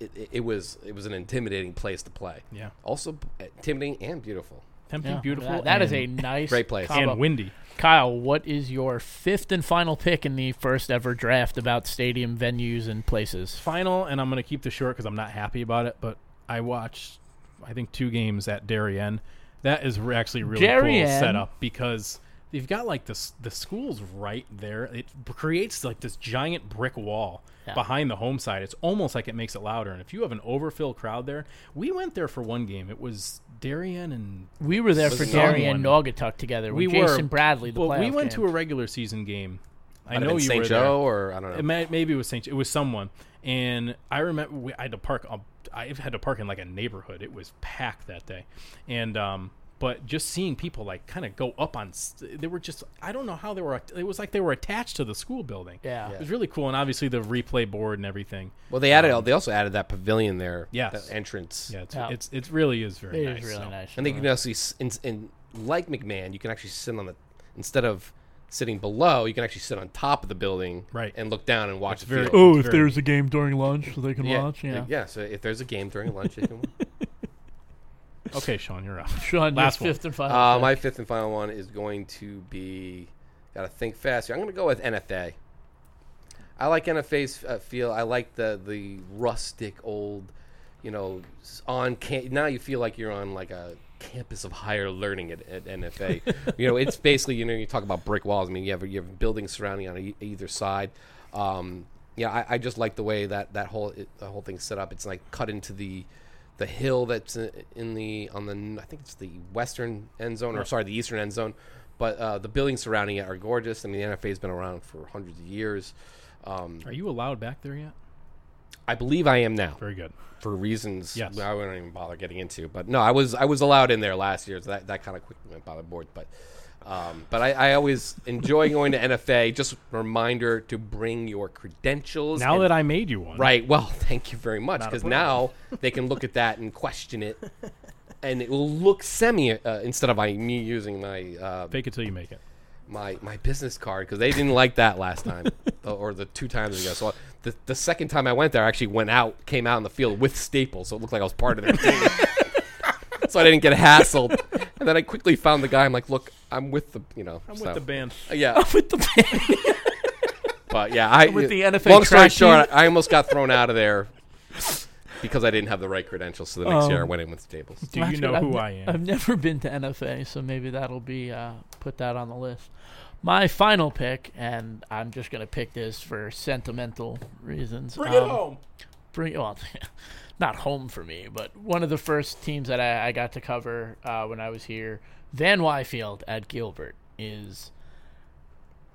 it, it, it was it was an intimidating place to play. Yeah. Also eh, intimidating and beautiful. tempting, Yeah, beautiful. That, that is a nice Great place. combo. and windy. Kyle, what is your fifth and final pick in the first ever draft about stadium venues and places? final, and I'm going to keep this short because I'm not happy about it. But I watched, I think, two games at Darien. That is re- actually really Darien? cool setup because they've got like this. The school's right there. It creates like this giant brick wall Yeah. behind the home side. It's almost like it makes it louder. And if you have an overfill crowd there, we went there for one game. It was Darien and We were there for Was Darien and someone- Naugatuck together we with were Jason Bradley. The well, we playoff went to a regular season game. I Might have know been you St. were Joe there. or I don't know. It may, maybe it was St. It was someone, and I remember we, I had to park. Um, I had to park in like a neighborhood. It was packed that day, and um, but just seeing people like kind of go up on, they were just I don't know how they were. It was like they were attached to the school building. Yeah. it was really cool, and obviously the replay board and everything. well, they added. Um, they also added that pavilion there. yeah that entrance. Yeah, it's Yeah. it's it really is very It nice. is really so. nice. And they can actually, in, in like McMahon, you can actually sit on the instead of sitting below, you can actually sit on top of the building, Right. and look down and watch It's the very- field. Oh, It's if very- there's a game during lunch, so they can yeah, watch. Yeah. yeah. So if there's a game during lunch, you can. Okay, Sean, you're up. Sean, Last fifth and final. uh, my fifth and final one is going to be. Got to think fast. here. I'm going to go with NFA. I like NFA's uh, feel. I like the the rustic old, you know, on cam- now you feel like you're on like a campus of higher learning at, at NFA. you know, it's basically you know you talk about brick walls. I mean, you have you have buildings surrounding on e- either side. Um, yeah, I, I just like the way that that whole it, the whole thing's set up. It's like cut into the the hill that's in the on the I think it's the western end zone or sorry the eastern end zone. But uh, the buildings surrounding it are gorgeous. I mean, the NFA's been around for hundreds of years. Um, Are you allowed back there yet? I believe I am now Very good. for reasons Yes. I wouldn't even bother getting into. But no, I was I was allowed in there last year, so that, that kind of quickly went by the board. But um, but I, I always enjoy going to NFA. Just a reminder to bring your credentials. Now and- that I made you one, right, well, thank you very much because now they can look at that and question it, and it will look semi uh, instead of I, me using my uh, Fake it till you make it. my my business card because they didn't like that last time uh, or the two times ago. So the the second time I went there, I actually went out, came out in the field with Staples, so it looked like I was part of their team. So I didn't get hassled. And then I quickly found the guy. I'm like, look, I'm with the you know. I'm so- with the band. Uh, Yeah, with the band. but yeah, I with the NFA Long story short. I almost got thrown out of there because I didn't have the right credentials. So the next year, I Um, went in with the tables. Do you know who I am? I've never been to NFA, so maybe that'll be uh, put that on the list. My final pick, and I'm just gonna pick this for sentimental reasons. Bring it um, home. Bring well, not home for me, but one of the first teams that I, I got to cover uh, when I was here, Van Wyfield at Gilbert, is.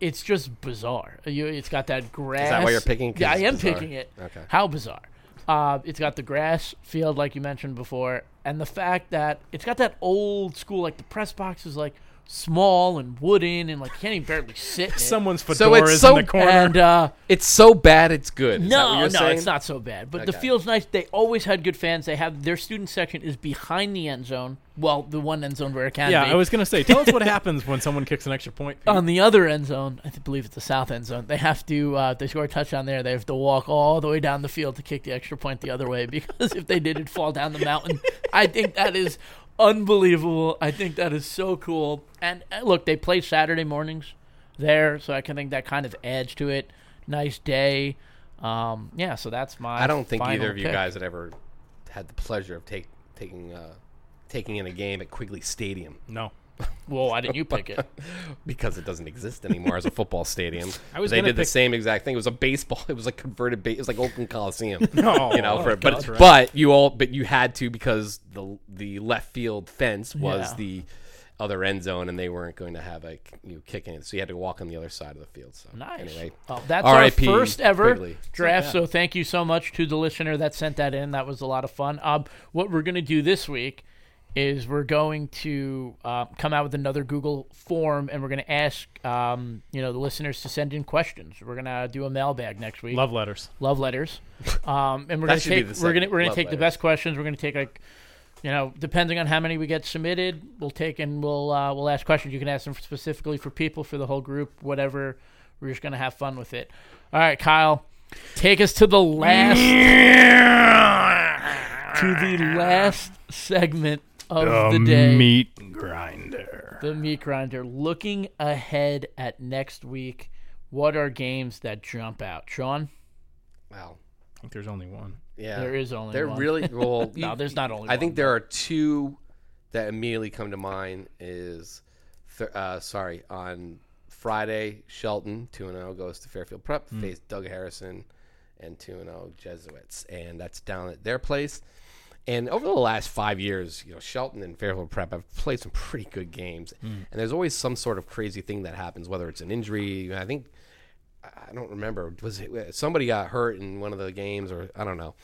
It's just bizarre. You, it's got that grass. why you're picking? Yeah, I am bizarre? picking it. Okay. How bizarre. Uh, it's got the grass field, like you mentioned before, and the fact that it's got that old school, like the press box is like small and wooden and like you can't even barely sit. in it. Someone's So fedora it's is so- in the corner. and uh, It's so bad it's good. Is that what no, you're no, saying? it's not so bad. But the field's nice. They always had good fans. They have their student section is behind the end zone. Well, the one end zone where it can yeah, be. I was gonna say, tell us what happens when someone kicks an extra point. on the other end zone, I believe it's the south end zone. They have to, uh, if they score a touchdown there, they have to walk all the way down the field to kick the extra point the other way because if they did, it'd fall down the mountain. I think that is unbelievable. I think that is so cool. And uh, look, they play Saturday mornings there, so I can think that kind of adds to it. Nice day. Um, yeah, so that's my. I don't think final either of you pick. guys had ever had the pleasure of take, taking uh, taking in a game at Quigley Stadium no, Well, why didn't you pick it? because it doesn't exist anymore as a football stadium. I was they gonna did the pick- same exact thing. It was a baseball. It was like converted. Ba- it was like Oakland Coliseum. no, you know, for, but right. but you all but you had to because the the left field fence was Yeah. the other end zone and they weren't going to have a you know, kick in it, so you had to walk on the other side of the field. So Nice. anyway, Well, that's R.I.P. our first ever Quigley. draft. So thank you so much to the listener that sent that in. That was a lot of fun. Um, what we're going to do this week is we're going to uh, come out with another Google form, and we're going to ask um, you know the listeners to send in questions. We're going to do a mailbag next week. love letters. love letters. Um, and we're gonna take the we're gonna we're gonna love take the best questions. We're gonna take like you know depending on how many we get submitted, we'll take and we'll uh, we'll ask questions. You can ask them specifically for people for the whole group, whatever. We're just gonna have fun with it. All right, Kyle, take us to the last to the last segment of the day. meat grinder. The meat grinder. Looking ahead at next week, what are games that jump out? Sean, wow, I think there's only one. yeah, there is only They're one. really well. No, there's not only one. I one, think there are two that immediately come to mind. Is th- uh, sorry on Friday, Shelton two and zero goes to Fairfield Prep, Hmm. face Doug Harrison, and two and zero Jesuits, and that's down at their place. And over the last five years, you know, Shelton and Fairfield Prep have played some pretty good games, Hmm. and there's always some sort of crazy thing that happens, whether it's an injury. I think I don't remember. Was it, somebody got hurt in one of the games, or I don't know.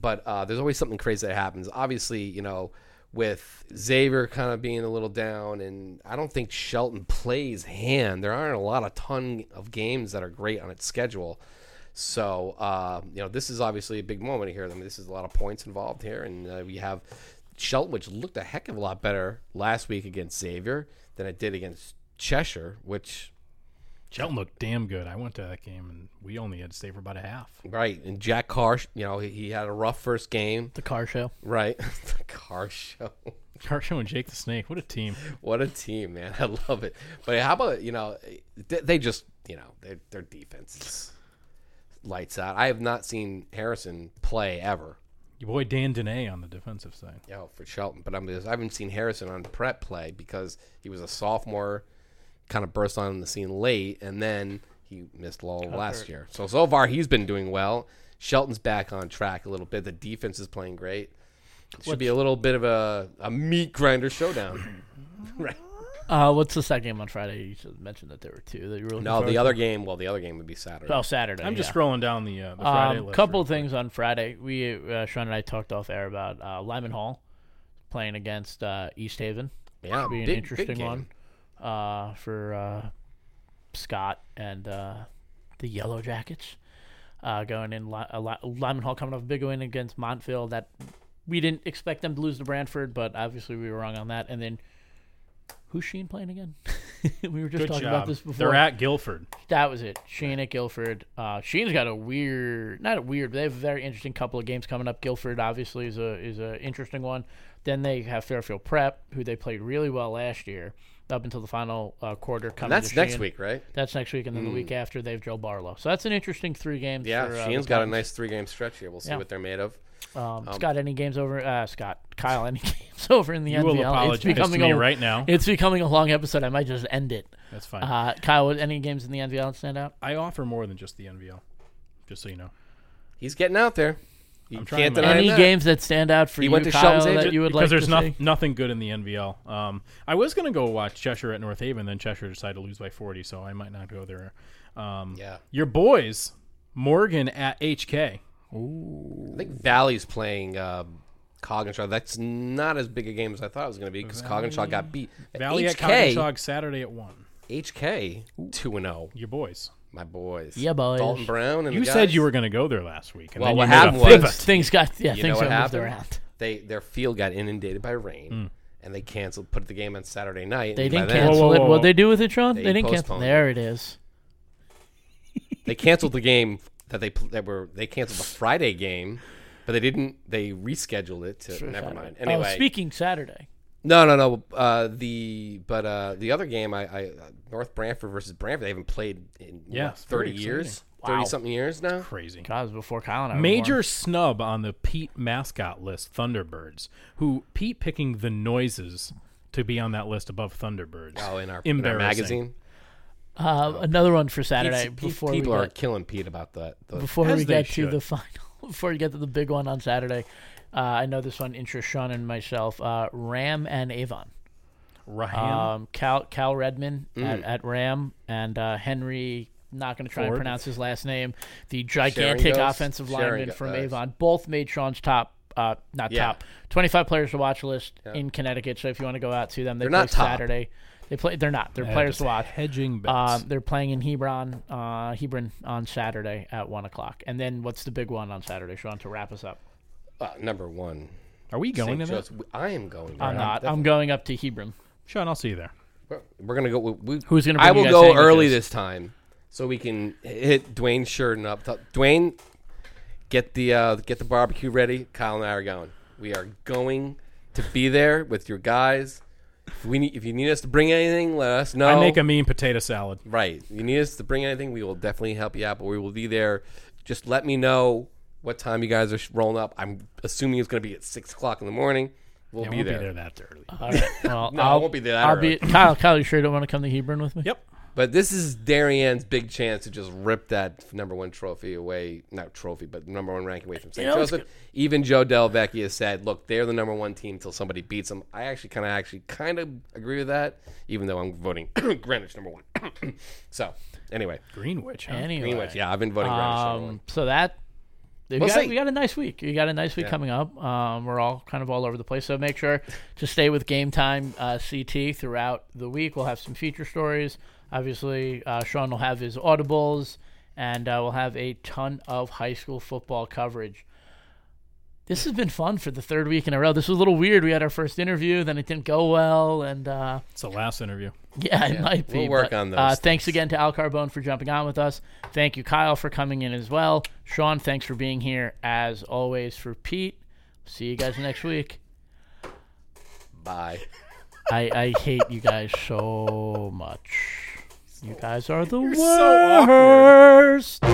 But uh, there's always something crazy that happens. Obviously, you know, with Xavier kind of being a little down, and I don't think Shelton plays hand. There aren't a lot of ton of games that are great on its schedule. So uh, you know, this is obviously a big moment here. I mean, this is a lot of points involved here, and uh, we have Shelton, which looked a heck of a lot better last week against Xavier than it did against Cheshire, which Shelton looked damn good. I went to that game and we only had to stay for about a half. Right, and Jack Carr, you know, he, he had a rough first game. the car show. Right, the car show. Carshow and Jake the Snake. What a team. What a team, man! I love it. But how about you know, they, they just you know their their defense is lights out. I have not seen Harrison play ever. Your boy Dan Dene on the defensive side. You oh, know, for Shelton, but I'm just, I haven't seen Harrison on prep play because he was a sophomore, kind of burst on the scene late, and then he missed all of last year. So so far he's been doing well. Shelton's back on track a little bit. The defense is playing great. It should be a little bit of a, a meat grinder showdown. right. Uh, what's the second game on Friday? You just mentioned that there were two that you were looking No, forward the to. other game. Well, the other game would be Saturday. Oh, Saturday. I'm just yeah. scrolling down the, uh, the Friday Um, list. couple real of things on Friday. We uh, Sean and I talked off air about uh, Lyman Hall playing against uh, East Haven. yeah, Should be an big, interesting big one uh, for uh, Scott and uh, the Yellow Jackets uh, going in. Li- uh, Lyman Hall coming off a big win against Montville. That we didn't expect them to lose to Branford, but obviously we were wrong on that. And then who's Sheehan playing again? we were just Good talking job. about this before. They're at Guilford. That was it. Sheehan at Guilford. Uh, Sheehan's got a weird, not a weird, but they have a very interesting couple of games coming up. Guilford obviously is a is a interesting one. Then they have Fairfield Prep, who they played really well last year, up until the final uh, quarter. And Coming that's to next week, right? That's next week, and then the week after they have Joel Barlow. So that's an interesting three games. Yeah, for, uh, Sheehan's the got a nice three-game stretch here. We'll see Yeah. what they're made of. Um, Scott, any games over? Uh, Scott, Kyle, any games over in the You NVL? will it's apologize to becoming me a, right now. It's becoming a long episode. I might just end it. That's fine. Uh, Kyle, any games in the NVL that stand out? I offer more than just the NVL, just so you know. He's getting out there. You I'm trying can't my deny Any that. games that stand out for He you, went to Kyle, Shelton's that Agent you would because like there's to no, see? nothing good in the NVL. Um, I was gonna go watch Cheshire at North Haven, then Cheshire decided to lose by 40, so I might not go there. Um, Yeah, Your boys, Morgan at HK. I think Valley's playing uh, Coginchaug. That's not as big a game as I thought it was going to be because Coginchaug got beat. Valley at HK, Coginchaug Saturday at one. HK, two and zero. Your boys. My boys. Yeah, boys. Dalton Brown and You the said guys. you were going to go there last week. And Well, then what you made happened was- Things got yeah, You things know what got moved happened? around. They their field got inundated by rain, and they canceled. Put the game on Saturday night. They didn't then- cancel Whoa, whoa, it. whoa, What whoa. they do with it, Sean? They They, didn't cancel. it. There it is. They canceled the game that they that were they canceled the Friday game, but they didn't. They rescheduled it to never mind. Oh, Anyway, speaking Saturday. no, no, no. Uh, the but uh, the other game, I, I uh, North Branford versus Branford. They haven't played in Yeah, what, thirty years, exciting. thirty Wow. something years now. Crazy. God, it was before Kyle and I were Major born. snub on the Pete mascot list, Thunderbirds. Who Pete picking the noises to be on that list above Thunderbirds. Oh, in our, in our magazine. Uh, another one for Saturday. Pete's- before people we are get, killing Pete about that. The- before we get to the final, before we get to the big one on Saturday, uh, I know this one interests Sean and myself. Uh, RHAM and Avon. Um, Cal Cal Redman at, Mm. at RHAM and uh, Henry. Not going to try and pronounce his last name. The gigantic offensive lineman from uh, Avon. Both made Sean's top, uh, not Yeah. top, twenty-five players to watch list Yeah. in Connecticut. So if you want to go out to them, they They're play not top. Saturday. They play. They're not. They're Yeah, players to watch. Hedging bets. Um, they're playing in Hebron, uh, Hebron on Saturday at one o'clock. And then what's the big one on Saturday, Sean? To wrap us up. uh, number one. Are we going St. to that? I am going. I'm there. not. I'm definitely- going up to Hebron. Sean, I'll see you there. We're, we're gonna go. We, we- Who's gonna I bring you will guys go sandwiches? early this time, so we can hit Dwayne Sheridan up. Th- Dwayne, get the uh, get the barbecue ready. Kyle and I are going. We are going to be there with your guys. If we need, if you need us to bring anything, let us know. I make a mean potato salad. right. You need us to bring anything, we will definitely help you out. But we will be there. Just let me know what time you guys are rolling up. I'm assuming it's going to be at six o'clock in the morning. We'll Yeah, be, won't there. be there that early. All right. Well, No, I I'll, won't be there that I'll be early. Kyle. Kyle, you sure you don't want to come to Hebron with me? Yep. But this is Darien's big chance to just rip that number one trophy away. Not trophy, but number one ranking away from St. You know, Joseph. Even Joe DelVecchio said, "Look, they're the number one team until somebody beats them." I actually kind of, actually, kind of agree with that. Even though I'm voting Greenwich number one. so, anyway, Greenwich. Huh? Anyway, Greenwich. Yeah, I've been voting Greenwich number Um, one. so that we We'll got, we got a nice week. We got a nice week Yeah. coming up. Um, we're all kind of all over the place. So make sure to stay with Game Time uh, CT throughout the week. We'll have some feature stories. Obviously, uh, Sean will have his audibles, and uh, we'll have a ton of high school football coverage. This has been fun for the third week in a row. This was a little weird. We had our first interview, then it didn't go well, and uh, It's the last interview. yeah, it Yeah, might be. we'll work but, on those Uh, thanks again to Al Carbone for jumping on with us. Thank you, Kyle, for coming in as well. Sean, thanks for being here as always. For Pete, see you guys next week. Bye. I, I hate you guys so much. You guys are the so awkward. worst.